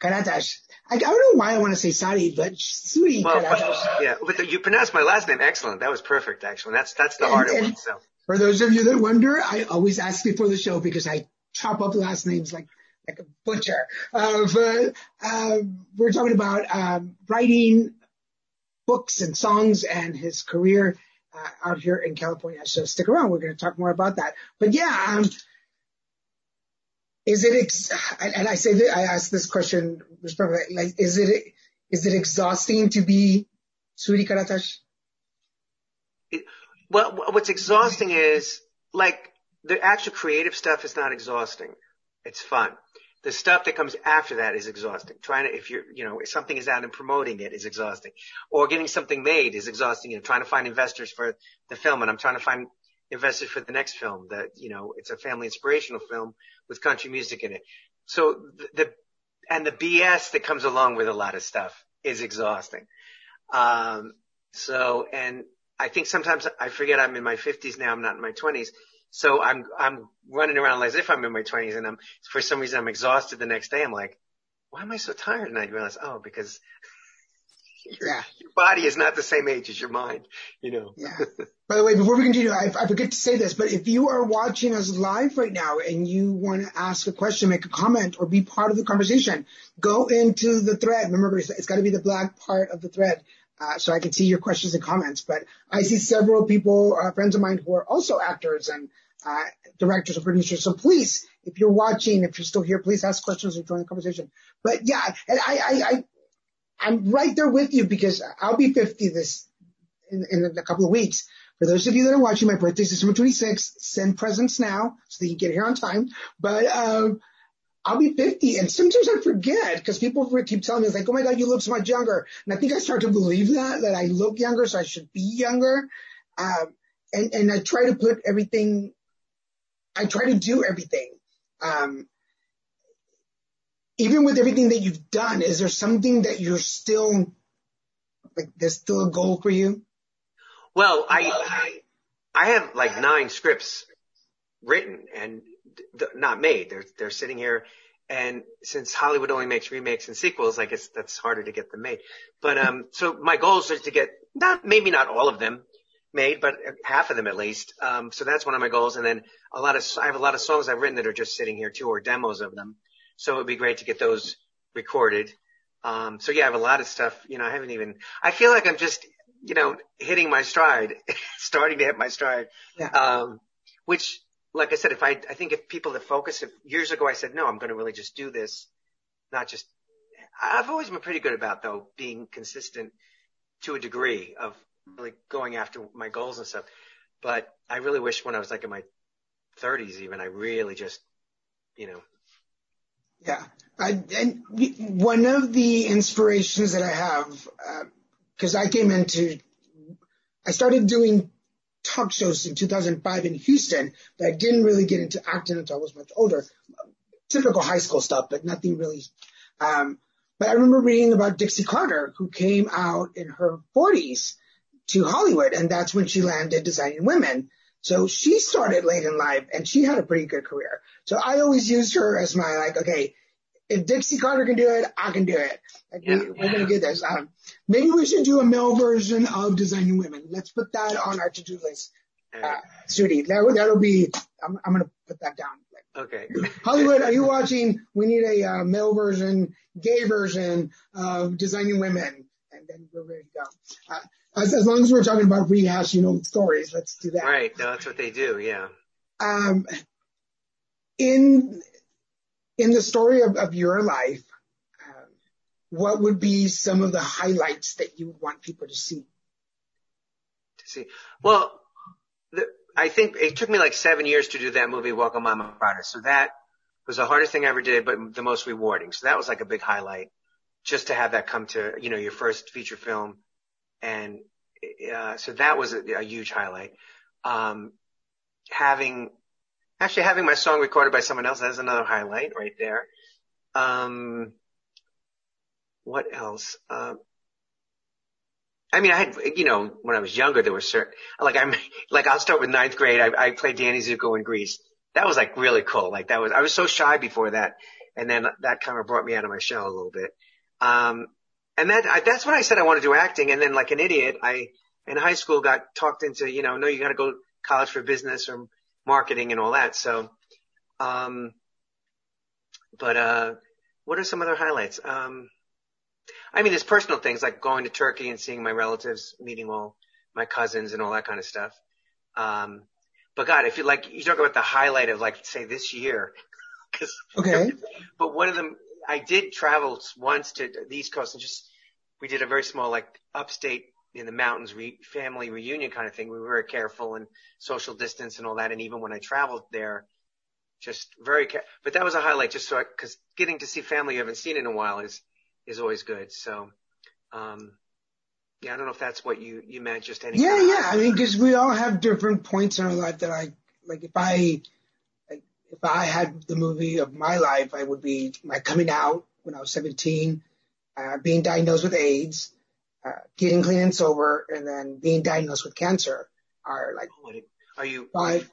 Speaker 2: Karatas. I, I, don't know why I want to say Saudi, but Sudi well,
Speaker 3: Karatas. Yeah, but you pronounced my last name excellent. That was perfect, actually. That's that's the and, harder and one. So.
Speaker 2: For those of you that wonder, I always ask before the show because I chop up last names like like a butcher. Uh, but uh, we're talking about um, writing books and songs and his career uh, out here in California. So stick around. We're going to talk more about that. But yeah, um, is it? Ex- and I say that I ask this question Like, is it is it exhausting to be Sudi Karatas?
Speaker 3: well, what's exhausting is like the actual creative stuff is not exhausting. It's fun. The stuff that comes after that is exhausting. Trying to, if you're, you know, if something is out and promoting it is exhausting. Or getting something made is exhausting. You know, trying to find investors for the film. And I'm trying to find investors for the next film that, you know, it's a family inspirational film with country music in it. So the, the and the BS that comes along with a lot of stuff is exhausting. Um, so, and I think sometimes I forget I'm in my fifties now. I'm not in my twenties. So I'm, I'm running around as if I'm in my twenties and I'm, for some reason I'm exhausted the next day. I'm like, why am I so tired? And I realize, oh, because your,
Speaker 2: Yeah.
Speaker 3: your body is not the same age as your mind, you know.
Speaker 2: Yeah. By the way, before we continue, I, I forget to say this, but if you are watching us live right now and you want to ask a question, make a comment, or be part of the conversation, go into the thread. Remember, it's, it's got to be the black part of the thread. Uh, so I can see your questions and comments, but I see several people, uh, friends of mine who are also actors and, uh, directors and producers. So please, if you're watching, if you're still here, please ask questions or join the conversation. But yeah, and I, I, I, I'm right there with you because I'll be 50 this, in, in a couple of weeks. For those of you that are watching, my birthday is December 26th. Send presents now so that you can get here on time. But um, I'll be 50, and sometimes I forget because people keep telling me, it's like, oh my God, you look so much younger. And I think I start to believe that, that I look younger, so I should be younger. Um, and, and I try to put everything, I try to do everything. Um, even with everything that you've done, is there something that you're still, like, there's still a goal for you?
Speaker 3: Well, I, I, I have like nine scripts written and th- not made. They're, they're sitting here. And since Hollywood only makes remakes and sequels, I guess that's harder to get them made. But, um, so my goals are to get not, maybe not all of them made, but half of them at least. Um, so that's one of my goals. And then a lot of, I have a lot of songs I've written that are just sitting here too, or demos of them. So it would be great to get those recorded. Um, so yeah, I have a lot of stuff, you know, I haven't even, I feel like I'm just, you know, hitting my stride, starting to hit my stride.
Speaker 2: Yeah.
Speaker 3: Um, which, like I said, if I, I think if people that focus, if years ago I said, no, I'm going to really just do this, not just, I've always been pretty good about though being consistent to a degree of really going after my goals and stuff. But I really wish when I was like in my 30s even, I really just, you know,
Speaker 2: Yeah. I, and one of the inspirations that I have, because I came into, I started doing talk shows in 2005 in Houston, but I didn't really get into acting until I was much older. Typical high school stuff, but nothing really. Um, but I remember reading about Dixie Carter, who came out in her 40s to Hollywood, and that's when she landed designing women. So she started late in life, and she had a pretty good career. So I always used her as my like, okay, if Dixie Carter can do it, I can do it. Like
Speaker 3: Yeah.
Speaker 2: we, we're gonna get this. Um, maybe we should do a male version of designing women. Let's put that on our to-do list. Uh, Sudi, that that'll be. I'm, I'm gonna put that down.
Speaker 3: Okay.
Speaker 2: Hollywood, are you watching? We need a uh, male version, gay version of designing women, and then we're ready to go. Uh, as, as long as we're talking about rehashing old stories, let's do that.
Speaker 3: Right. No, that's what they do. Yeah.
Speaker 2: Um, in in the story of, of your life, um, what would be some of the highlights that you would want people to see?
Speaker 3: to see. Well, the, I think it took me like seven years to do that movie, Welcome Mama Carter. So that was the hardest thing I ever did, but the most rewarding. So that was like a big highlight just to have that come to, you know, your first feature film. And, uh, so that was a, a huge highlight. Um, having, actually having my song recorded by someone else, that's another highlight right there. Um, what else? Um, I mean, I had, you know, when I was younger, there were certain, like I'm, like I'll start with ninth grade. I, I played Danny Zuko in Grease. That was like really cool. Like that was, I was so shy before that. And then that kind of brought me out of my shell a little bit. Um, and that, I, that's when I said I want to do acting. And then like an idiot, I, in high school got talked into, you know, no, you got to go college for business or marketing and all that. So, um, but, uh, what are some other highlights? Um, I mean, there's personal things like going to Turkey and seeing my relatives, meeting all my cousins and all that kind of stuff. Um, but God, if you like, you talk about the highlight of like, say this year, cause,
Speaker 2: Okay.
Speaker 3: but one of them, I did travel once to the East Coast and just, we did a very small, like upstate in the mountains re- family reunion kind of thing. We were very careful and social distance and all that. And even when I traveled there, just very, ca- but that was a highlight just so I, cause getting to see family you haven't seen in a while is, is always good. So, um, yeah, I don't know if that's what you, you meant, just any.
Speaker 2: Yeah, yeah. I mean, because we all have different points in our life that I like. If I if I had the movie of my life, I would be my coming out when I was 17, uh, being diagnosed with AIDS, uh, getting clean and sober, and then being diagnosed with cancer are like
Speaker 3: Are you,
Speaker 2: five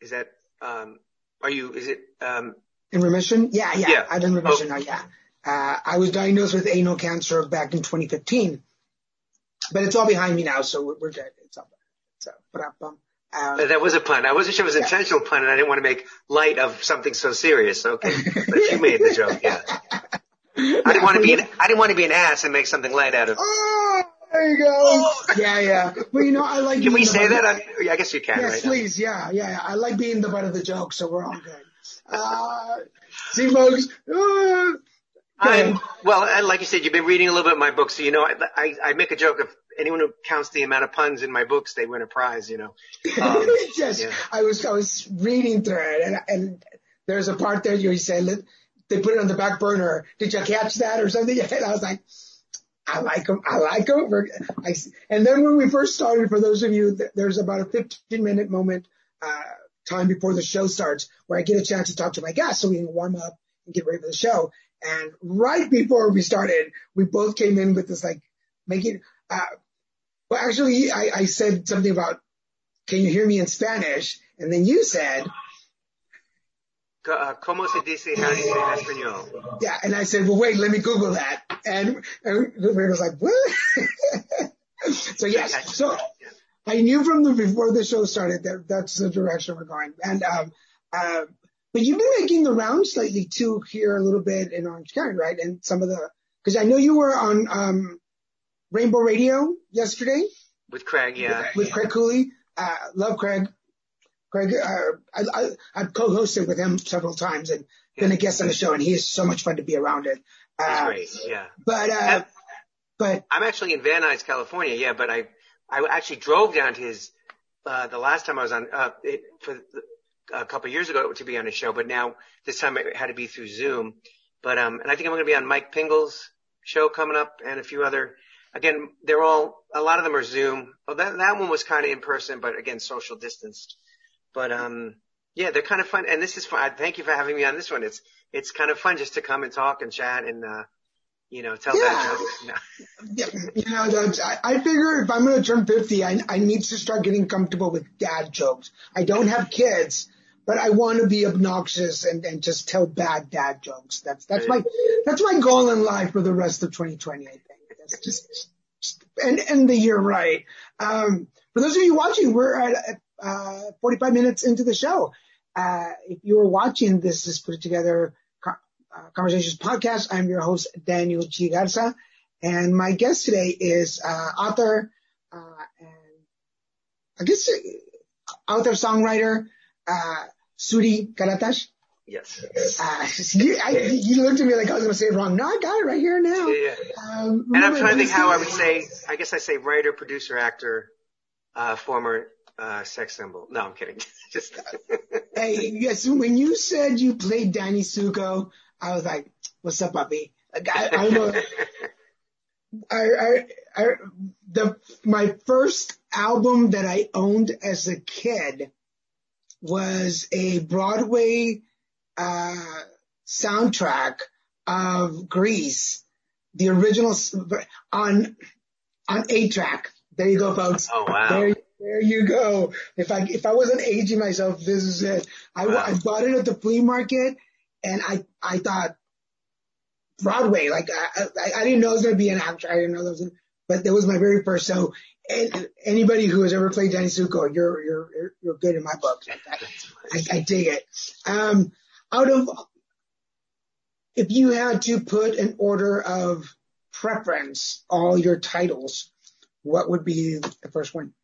Speaker 3: is that, um, are you, is it, um,
Speaker 2: in remission. Yeah, yeah,
Speaker 3: Yeah.
Speaker 2: I'm in remission
Speaker 3: Oh.
Speaker 2: now. Yeah. Uh, I was diagnosed with anal cancer back in 2015, but it's all behind me now, so we're, we're good. It's all. So, but um, um,
Speaker 3: that was a pun. I wasn't sure it was an intentional pun and I didn't want to make light of something so serious. Okay. But you made the joke. Yeah. I didn't want to be an, I didn't want to be an ass and make something light out of,
Speaker 2: Oh, there you go. Yeah, yeah. Well, you know, I like.
Speaker 3: can we say
Speaker 2: butt-
Speaker 3: that? on, I guess you can,
Speaker 2: Yes,
Speaker 3: right?
Speaker 2: please. Yeah, yeah, yeah. I like being the butt of the joke, so we're all good. Uh, see, folks. Uh,
Speaker 3: I'm, well, and like you said, you've been reading a little bit of my books, so you know, I, I, I make a joke of anyone who counts the amount of puns in my books, they win a prize, you know. Um,
Speaker 2: yes,
Speaker 3: yeah.
Speaker 2: I was I was reading through it, and and there's a part there you say let, they put it on the back burner. Did you catch that or something? And I was like, I like them. I like them. We're, and then when we first started, for those of you, there's about a 15 minute moment uh, time before the show starts where I get a chance to talk to my guests so we can warm up and get ready for the show. And right before we started, we both came in with this like making. Uh, well, actually, I, I said something about can you hear me in Spanish? And then you said,
Speaker 3: uh, ¿Cómo se dice how do you say in español?
Speaker 2: yeah. And I said, well, wait, let me Google that. And, and Ray was like, what? so yes, so I knew from the, before the show started that that's the direction we're going. And, um, uh, but you've been making the rounds lately too here a little bit in Orange County, right? And some of the, cause I know you were on, um, Rainbow Radio yesterday.
Speaker 3: With Craig, yeah.
Speaker 2: with Craig Cooley. Uh, love Craig. Craig, uh, I, I, I've co-hosted with him several times and been a guest on the show, and he is so much fun to be around it. Uh,
Speaker 3: great, yeah.
Speaker 2: but, uh,
Speaker 3: Uh,
Speaker 2: but
Speaker 3: I'm actually in Van Nuys, California, yeah, but I, I actually drove down to his, uh, the last time I was on, uh, it, for a couple of years ago to be on his show, but now this time it had to be through Zoom. But, um, and I think I'm going to be on Mike Pingle's show coming up and a few other, again, they're all, a lot of them are Zoom. Well, that, that one was kind of in person, but again, social distanced. But, um, yeah, they're kind of fun. And this is fun. Thank you for having me on this one. It's, it's kind of fun just to come and talk and chat and, uh, you know, tell
Speaker 2: Yeah.
Speaker 3: that jokes. No.
Speaker 2: yeah, you know, I, I figure if I'm going to turn 50, I, I need to start getting comfortable with dad jokes. I don't have kids, but I want to be obnoxious and, and just tell bad dad jokes. That's, that's my, that's my goal in life for the rest of 2020, I think. Just, and, and the year right. Um, for those of you watching, we're at, uh, 45 minutes into the show. Uh, if you were watching this, this put together, uh, Conversations podcast, I'm your host, Daniel G. Garza. And my guest today is, uh, author, uh, and I guess, author, songwriter, uh, Sudi Karatas.
Speaker 3: Yes.
Speaker 2: Uh, you, I, you looked at me like I was going to say it wrong. No, I got it right here now.
Speaker 3: Yeah.
Speaker 2: Um,
Speaker 3: And I'm trying to think how I would say, I guess I say writer, producer, actor, uh, former, uh, sex symbol. No, I'm kidding. Just,
Speaker 2: Hey, yes, when you said you played Danny Zuko, I was like, what's up, puppy? Like, I, I know, I, I, I, the, my first album that I owned as a kid was a Broadway, uh, soundtrack of Grease, the original on, on A track. There you go, folks.
Speaker 3: oh wow.
Speaker 2: There, there you go. If I if I wasn't aging myself, this is it. I,
Speaker 3: Wow.
Speaker 2: I bought it at the flea market, and I I thought Broadway. Like I I, I didn't know it was gonna be an actor. I didn't know that was, but that was my very first. So and anybody who has ever played Danny Zuko, you're you're you're, you're good in my book. I, I, I dig it. Um, out of if you had to put an order of preference, all your titles, what would be the first one?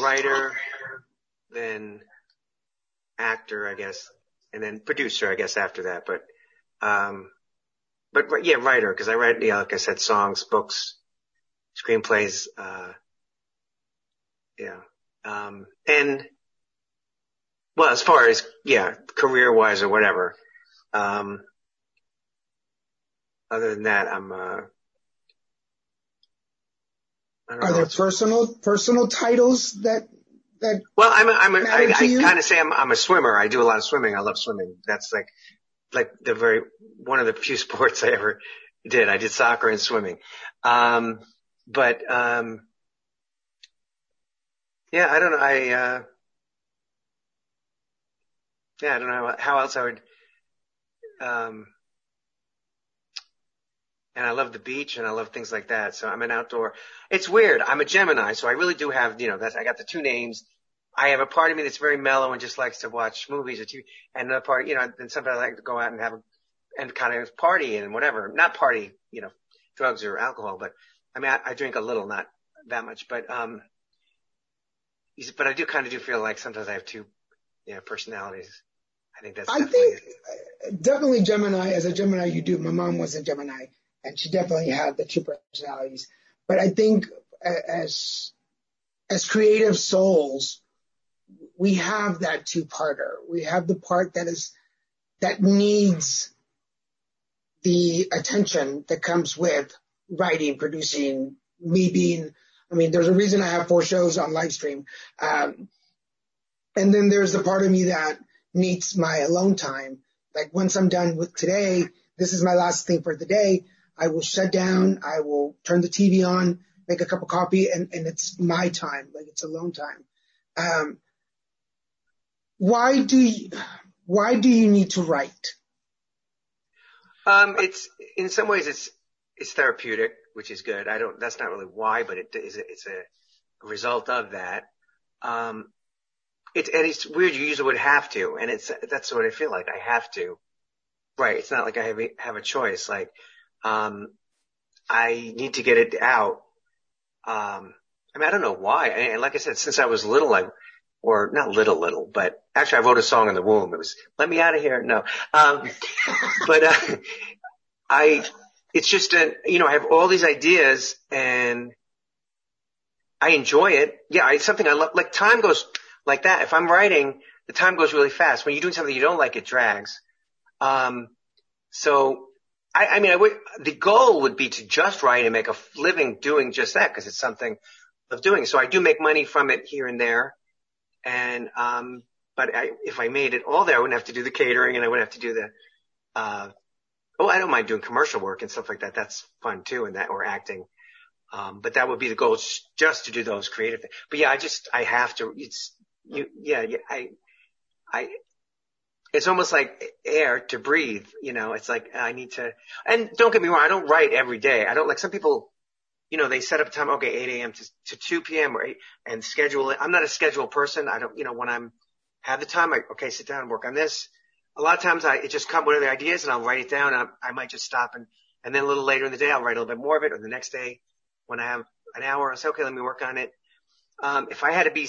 Speaker 3: writer, then actor, I guess, and then producer, I guess, after that. But, um, but yeah, writer, because I write, yeah, like I said, songs, books, screenplays, uh, yeah, um, and well, as far as yeah, career wise or whatever, um, other than that, I'm, uh, I don't
Speaker 2: Are there personal personal titles that that
Speaker 3: Well, I'm a, I'm a, I, I kind of say I'm, I'm a swimmer. I do a lot of swimming. I love swimming. That's like like the very, one of the few sports I ever did. I did soccer and swimming. Um, but, um, yeah, I don't know. I, uh, yeah, I don't know how else I would, um, and I love the beach and I love things like that. So I'm an outdoor. It's weird. I'm a Gemini, so I really do have, you know, that's, I got the two names. I have a part of me that's very mellow and just likes to watch movies or TV, and another part, you know, then sometimes I like to go out and have a, and kind of party and whatever. Not party, you know, drugs or alcohol, but I mean, I, I drink a little, not that much, but, um, but I do kind of do feel like sometimes I have two, you know, personalities. I think that's.
Speaker 2: I think definitely Gemini. As a Gemini, you do. My mom was a Gemini, and she definitely had the two personalities. But I think as as creative souls, we have that two-parter. We have the part that is that needs the attention that comes with writing, producing, me being. I mean, there's a reason I have four shows on live stream. Um, and then there's the part of me that needs my alone time. Like once I'm done with today, this is my last thing for the day. I will shut down. I will turn the TV on, make a cup of coffee, and, and it's my time. Like it's alone time. Um, why do you, why do you need to write?
Speaker 3: Um, it's in some ways it's it's therapeutic, which is good. I don't. That's not really why, but it is. It's a result of that. Um, it's and it's weird. You use the word have to, and it's that's what I feel like. I have to. Right. It's not like I have a, have a choice. Like, um, I need to get it out. Um, I mean, I don't know why. And like I said, since I was little, I, or not little, little, but actually I wrote a song in the womb. It was, let me out of here. No. Um, but, uh, I, it's just a, you know, I have all these ideas and I enjoy it. Yeah. It's something I love. Like time goes like that. If I'm writing, the time goes really fast. When you're doing something you don't like, it drags. Um, so I, I mean, I would, the goal would be to just write and make a living doing just that because it's something of doing. So I do make money from it here and there. And, um, but I, if I made it all there, I wouldn't have to do the catering and I wouldn't have to do the, uh, oh, I don't mind doing commercial work and stuff like that. That's fun too. And that or acting. Um, but that would be the goal just to do those creative things. But yeah, I just, I have to, it's, you, yeah, I, I, it's almost like air to breathe, you know, it's like I need to, and don't get me wrong, I don't write every day. I don't like some people, you know, they set up a time, okay, 8 a.m. to, to 2 p.m. or 8 and schedule it. I'm not a schedule person. I don't, you know, when I'm have the time, I, okay, sit down and work on this. A lot of times I, it just come, what are the ideas and I'll write it down. I, I might just stop and, and then a little later in the day, I'll write a little bit more of it or the next day when I have an hour, I'll say, okay, let me work on it. Um, if I had to be,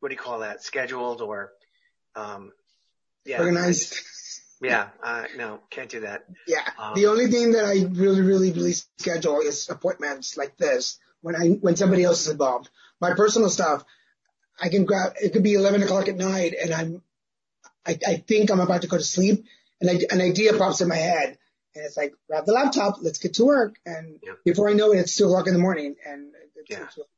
Speaker 3: what do you call that? Scheduled or, um, yeah.
Speaker 2: Organized.
Speaker 3: Yeah, uh, no, can't do that.
Speaker 2: Yeah.
Speaker 3: Um,
Speaker 2: the only thing that I really, really, really schedule is appointments like this when I, when somebody else is involved. My personal stuff, I can grab, it could be 11 o'clock at night and I'm, I, I think I'm about to go to sleep and I, an idea pops in my head and it's like, grab the laptop, let's get to work. And
Speaker 3: Yeah.
Speaker 2: before I know it, it's two o'clock in the morning and it's,
Speaker 3: Yeah.
Speaker 2: it's really cool.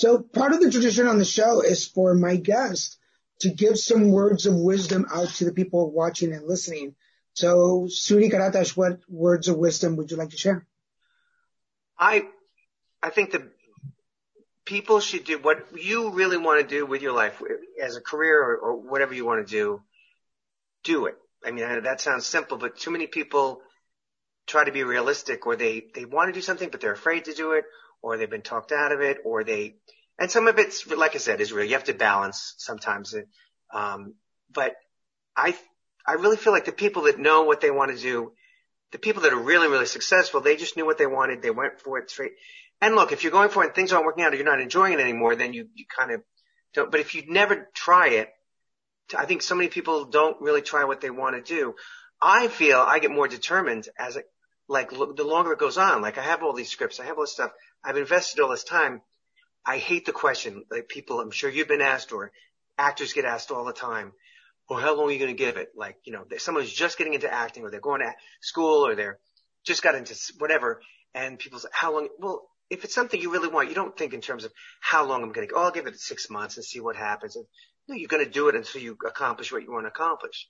Speaker 2: So part of the tradition on the show is for my guest to give some words of wisdom out to the people watching and listening. So Sudi Karatas, what words of wisdom would you like to share?
Speaker 3: I, I think that people should do what you really want to do with your life as a career or, or whatever you want to do. Do it. I mean, that sounds simple, but too many people try to be realistic or they, they want to do something, but they're afraid to do it or they've been talked out of it or they, and some of it's, like I said, is real. You have to balance sometimes. Um, but I, I really feel like the people that know what they want to do, the people that are really, really successful, they just knew what they wanted. They went for it straight. And look, if you're going for it and things aren't working out or you're not enjoying it anymore, then you, you kind of don't, but if you never try it, I think so many people don't really try what they want to do. I feel I get more determined as a, like look, the longer it goes on, like I have all these scripts, I have all this stuff, I've invested all this time. I hate the question, like people, I'm sure you've been asked or actors get asked all the time, well, how long are you going to give it? Like, you know, someone who's just getting into acting or they're going to school or they're just got into whatever. And people say, how long? Well, if it's something you really want, you don't think in terms of how long I'm going to. Oh, I'll give it six months and see what happens. And, no, you're going to do it until you accomplish what you want to accomplish.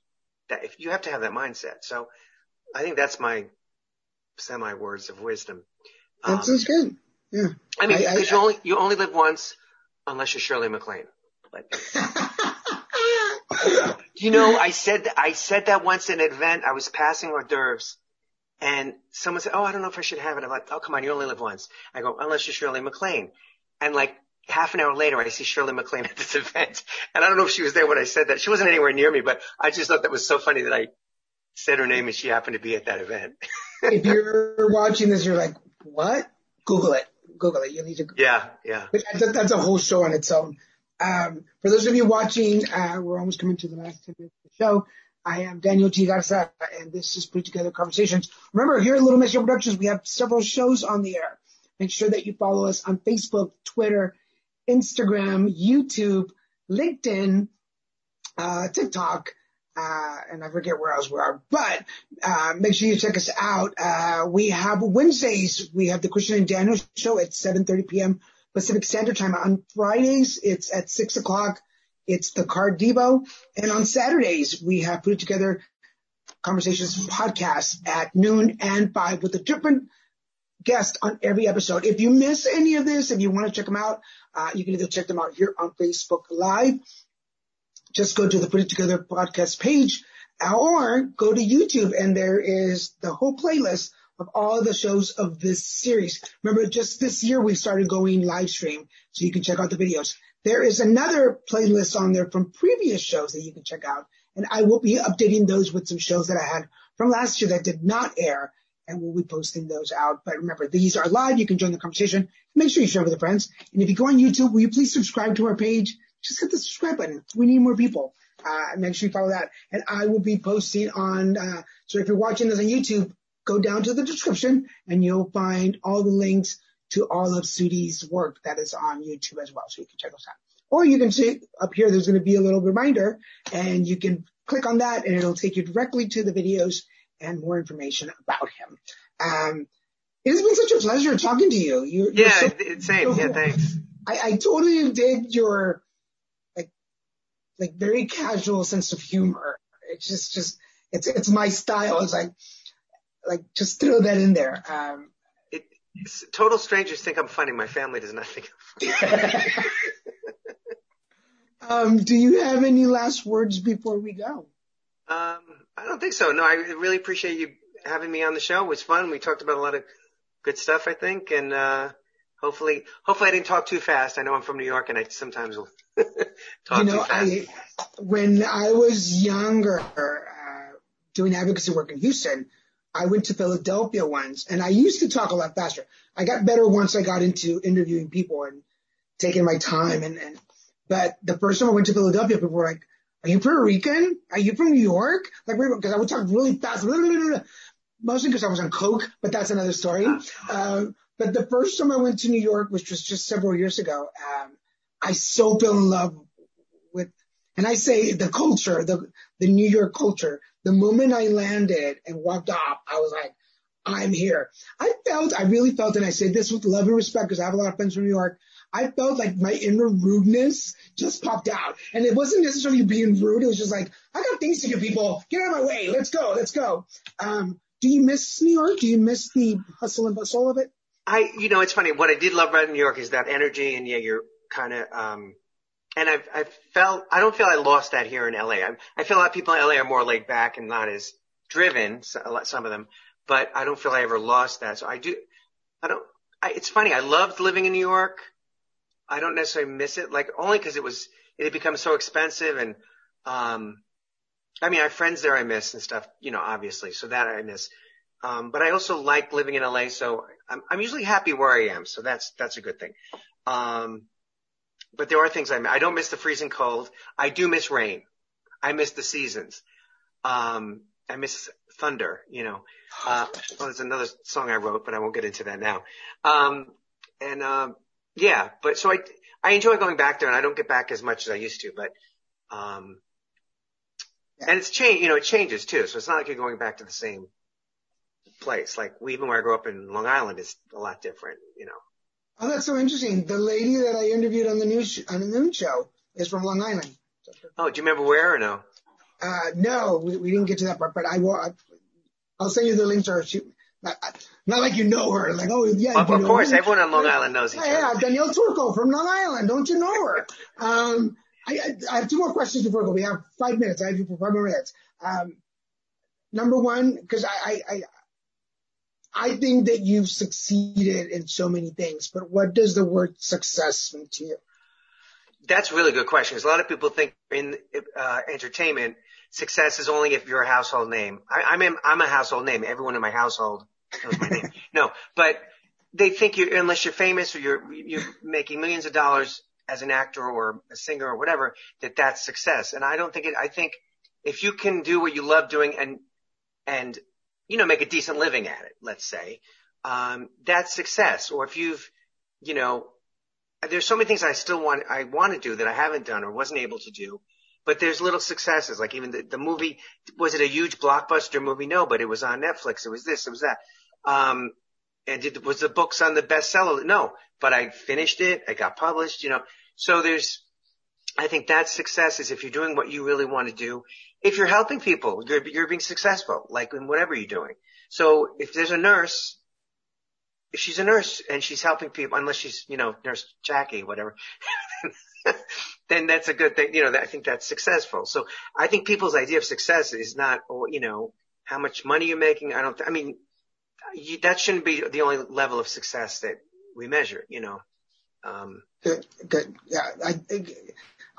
Speaker 3: that if you have to have that mindset. So I think that's my semi words of wisdom.
Speaker 2: Um, that sounds good. Yeah.
Speaker 3: I mean, because you only, you only live once unless you're Shirley MacLaine. But, you know, I said, I said that once in an event. I was passing hors d'oeuvres and someone said, Oh, I don't know if I should have it. I'm like, Oh, come on. You only live once. I go, unless you're Shirley MacLaine. And like half an hour later, I see Shirley MacLaine at this event. And I don't know if she was there when I said that. She wasn't anywhere near me, but I just thought that was so funny that I said her name and she happened to be at that event.
Speaker 2: if you're watching this, you're like, what? Google it. Google it. You need to.
Speaker 3: Yeah, yeah.
Speaker 2: That's a whole show on its own. Um, for those of you watching, uh, we're almost coming to the last 10 minutes of the show. I am Daniel G. Garza, and this is Put Together Conversations. Remember, here at Little Miss Show Productions, we have several shows on the air. Make sure that you follow us on Facebook, Twitter, Instagram, YouTube, LinkedIn, uh, TikTok, uh, and I forget where else we are, but, uh, make sure you check us out. Uh, we have Wednesdays, we have the Christian and Daniel show at 7.30 p.m. Pacific Standard Time. On Fridays, it's at six o'clock. It's the Card Devo. And on Saturdays, we have put together conversations podcast at noon and five with a different guest on every episode. If you miss any of this, if you want to check them out, uh, you can either check them out here on Facebook Live. Just go to the Put It Together podcast page or go to YouTube and there is the whole playlist of all the shows of this series. Remember, just this year we started going live stream, so you can check out the videos. There is another playlist on there from previous shows that you can check out, and I will be updating those with some shows that I had from last year that did not air, and we'll be posting those out. But remember, these are live. You can join the conversation. Make sure you share with your friends. And if you go on YouTube, will you please subscribe to our page? Just hit the subscribe button. We need more people. Uh, make sure you follow that. And I will be posting on, uh, so if you're watching this on YouTube, go down to the description and you'll find all the links to all of Sudi's work that is on YouTube as well. So you can check those out. Or you can see up here, there's going to be a little reminder and you can click on that and it'll take you directly to the videos and more information about him. Um, it has been such a pleasure talking to you.
Speaker 3: You're, yeah, so, same. So yeah, thanks.
Speaker 2: I, I totally dig your like very casual sense of humor. It's just, just, it's, it's my style. It's like, like just throw that in there. Um,
Speaker 3: it, total strangers think I'm funny. My family does not think I'm funny.
Speaker 2: um, do you have any last words before we go?
Speaker 3: Um, I don't think so. No, I really appreciate you having me on the show. It was fun. We talked about a lot of good stuff, I think, and uh, hopefully, hopefully I didn't talk too fast. I know I'm from New York, and I sometimes will you know. I,
Speaker 2: when I was younger, uh, doing advocacy work in Houston, I went to Philadelphia once and I used to talk a lot faster. I got better once I got into interviewing people and taking my time and, and but the first time I went to Philadelphia, people were like, are you Puerto Rican? Are you from New York? Like, because I would talk really fast, mostly because I was on coke, but that's another story. Uh, but the first time I went to New York, which was just several years ago, um, I so fell in love with, and I say the culture, the, the New York culture. The moment I landed and walked off, I was like, I'm here. I felt, I really felt, and I say this with love and respect because I have a lot of friends from New York. I felt like my inner rudeness just popped out. And it wasn't necessarily being rude. It was just like, I got things to give people. Get out of my way. Let's go. Let's go. Um, do you miss New York? Do you miss the hustle and bustle of it?
Speaker 3: I, you know, it's funny. What I did love about New York is that energy and yeah, you're kind of, um, and I've, i felt, I don't feel I lost that here in LA. I, I feel a lot of people in LA are more laid back and not as driven, some of them, but I don't feel I ever lost that. So I do, I don't, I, it's funny. I loved living in New York. I don't necessarily miss it, like only because it was, it had become so expensive and, um, I mean, I have friends there I miss and stuff, you know, obviously. So that I miss. Um, but I also like living in LA. So I'm, I'm usually happy where I am. So that's, that's a good thing. Um, but there are things I miss. I don't miss the freezing cold. I do miss rain. I miss the seasons. Um, I miss thunder, you know. Uh, well, there's another song I wrote, but I won't get into that now. Um, and, um, yeah, but so I, I enjoy going back there and I don't get back as much as I used to, but, um, and it's change, you know, it changes too. So it's not like you're going back to the same place. Like even where I grew up in Long Island is a lot different, you know.
Speaker 2: Oh, that's so interesting. The lady that I interviewed on the news on the noon show is from Long Island.
Speaker 3: Oh, do you remember where or no?
Speaker 2: Uh, no, we, we didn't get to that part, but I will. I'll send you the link to her. She, not, not like you know her. Like, oh yeah.
Speaker 3: Of,
Speaker 2: you
Speaker 3: of
Speaker 2: know
Speaker 3: course,
Speaker 2: her.
Speaker 3: everyone on Long Island knows each
Speaker 2: Yeah,
Speaker 3: other.
Speaker 2: yeah, Danielle Turco from Long Island. Don't you know her? Um, I, I, I have two more questions before we go. We have five minutes. I have you for five more minutes. Um, number one, because I, I, I, I, think that you've succeeded in so many things, but what does the word success mean to you?
Speaker 3: That's a really good question. Because a lot of people think in uh, entertainment, success is only if you're a household name. I, I'm in, I'm a household name. Everyone in my household knows my name. No, but they think you unless you're famous or you're you're making millions of dollars as an actor or a singer or whatever that that's success. And I don't think it. I think if you can do what you love doing and and you know make a decent living at it, let's say, um, that's success. Or if you've you know there's so many things I still want, I want to do that I haven't done or wasn't able to do. But there's little successes, like even the, the movie, was it a huge blockbuster movie? No, but it was on Netflix. It was this, it was that. Um, and did, was the books on the bestseller? No, but I finished it. I got published, you know. So there's, I think that success is if you're doing what you really want to do. If you're helping people, you're, you're being successful, like in whatever you're doing. So if there's a nurse if she's a nurse and she's helping people, unless she's, you know, nurse Jackie, whatever, then that's a good thing. You know, I think that's successful. So I think people's idea of success is not, oh, you know, how much money you're making. I don't, I mean, you, that shouldn't be the only level of success that we measure, you know. Um,
Speaker 2: Good, good. Yeah, I,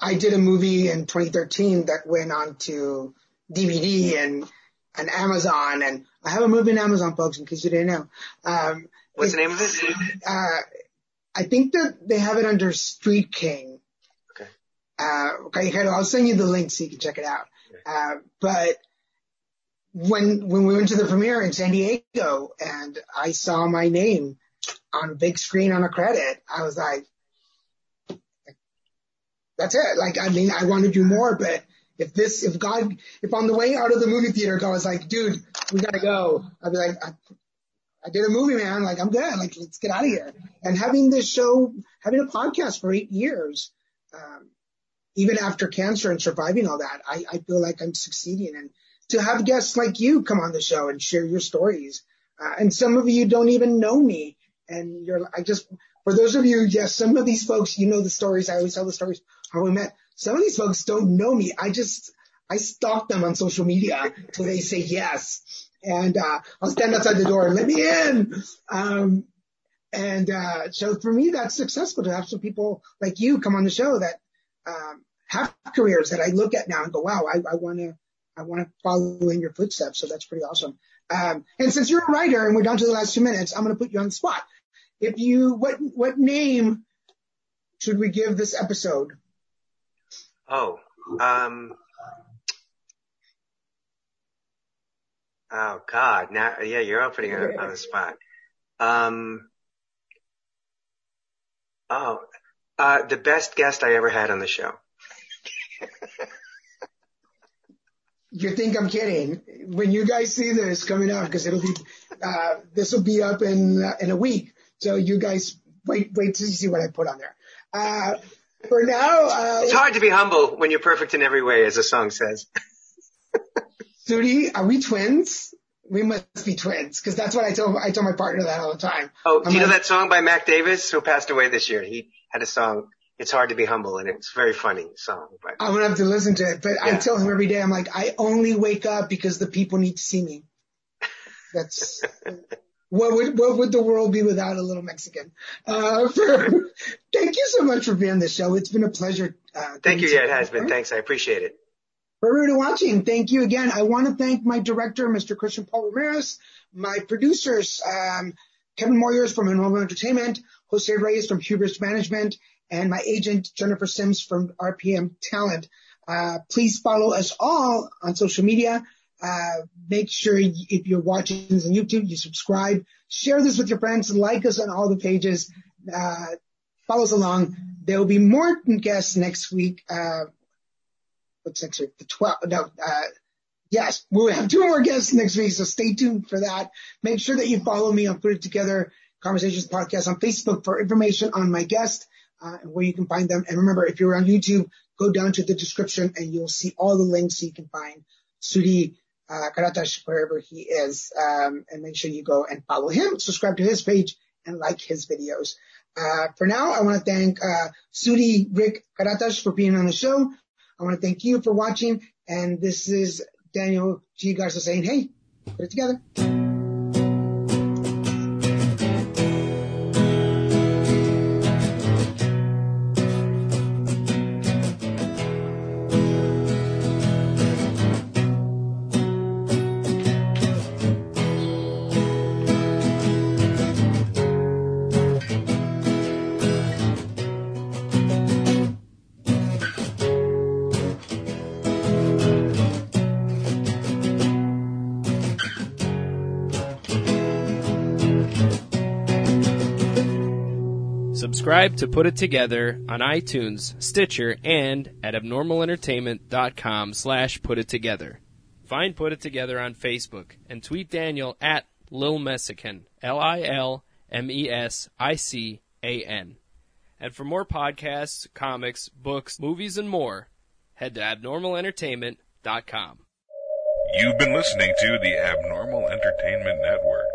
Speaker 2: I did a movie in 2013 that went on to DVD and, and Amazon, and I have a movie on Amazon, folks, in case you didn't know. Um,
Speaker 3: what's the name of it?
Speaker 2: uh, I think that they have it under Street King.
Speaker 3: Okay.
Speaker 2: Uh, okay, I'll send you the link so you can check it out. Uh, but when, when we went to the premiere in San Diego and I saw my name on a big screen on a credit, I was like, that's it. Like, I mean, I want to do more, but if this, if God, if on the way out of the movie theater, God was like, dude, we gotta go. I'd be like, I, I did a movie, man. Like, I'm good. Like, let's get out of here. And having this show, having a podcast for eight years, um, even after cancer and surviving all that, I, I feel like I'm succeeding. And to have guests like you come on the show and share your stories, uh, and some of you don't even know me, and you're, I just, for those of you, yes, some of these folks, you know the stories. I always tell the stories how we met. Some of these folks don't know me. I just, I stalk them on social media till they say yes. And, uh, I'll stand outside the door and let me in. Um, and, uh, so for me, that's successful to have some people like you come on the show that, um, have careers that I look at now and go, wow, I, want to, I want to follow in your footsteps. So that's pretty awesome. Um, and since you're a writer and we're down to the last two minutes, I'm going to put you on the spot. If you, what, what name should we give this episode?
Speaker 3: Oh, um, oh God. Now, yeah, you're opening on, on the spot. Um, oh, uh, the best guest I ever had on the show.
Speaker 2: You think I'm kidding? When you guys see this coming up, because it'll be, uh, this will be up in uh, in a week. So you guys wait, wait to see what I put on there. Uh, for now, uh,
Speaker 3: It's hard to be humble when you're perfect in every way, as the song says.
Speaker 2: Sudi, are we twins? We must be twins, because that's what I tell I tell my partner that all the time.
Speaker 3: Oh, do
Speaker 2: I'm
Speaker 3: you know that song by Mac Davis, who passed away this year? He had a song. It's hard to be humble, and it's a very funny song. But
Speaker 2: I'm gonna have to listen to it, but I tell him every day, I'm like, I only wake up because the people need to see me. That's what would what would the world be without a little Mexican? Uh, for, thank you so much for being on the show. It's been a pleasure. Uh,
Speaker 3: thank you. Yeah, it has been. Thanks. I appreciate it.
Speaker 2: For everybody watching, thank you again. I want to thank my director, Mr. Christian Paul Ramirez, my producers, um, Kevin Moyers from Enrollment Entertainment, Jose Reyes from Hubris Management, and my agent, Jennifer Sims from RPM Talent. Uh, please follow us all on social media. Uh, make sure if you're watching this on YouTube, you subscribe, share this with your friends, like us on all the pages, uh, follow us along. There will be more guests next week. Uh, what's next week? The 12, no, uh, yes, we'll have two more guests next week, so stay tuned for that. Make sure that you follow me on Put It Together Conversations Podcast on Facebook for information on my guest, uh, and where you can find them. And remember, if you're on YouTube, go down to the description and you'll see all the links so you can find Sudi Karatas wherever he is. Um, and make sure you go and follow him, subscribe to his page, and like his videos. Uh, for now, I want to thank uh, Sudi Rick Karatas for being on the show. I want to thank you for watching. And this is Daniel G. Garza saying, hey, put it together.
Speaker 4: Subscribe to Put It Together on iTunes, Stitcher, and at abnormalentertainment.com slash put it together. Find Put It Together on Facebook and tweet Daniel at Lil Messican, L-I-L-M-E-S-I-C-A-N. And for more podcasts, comics, books, movies, and more, head to abnormalentertainment.com.
Speaker 1: You've been listening to the Abnormal Entertainment Network.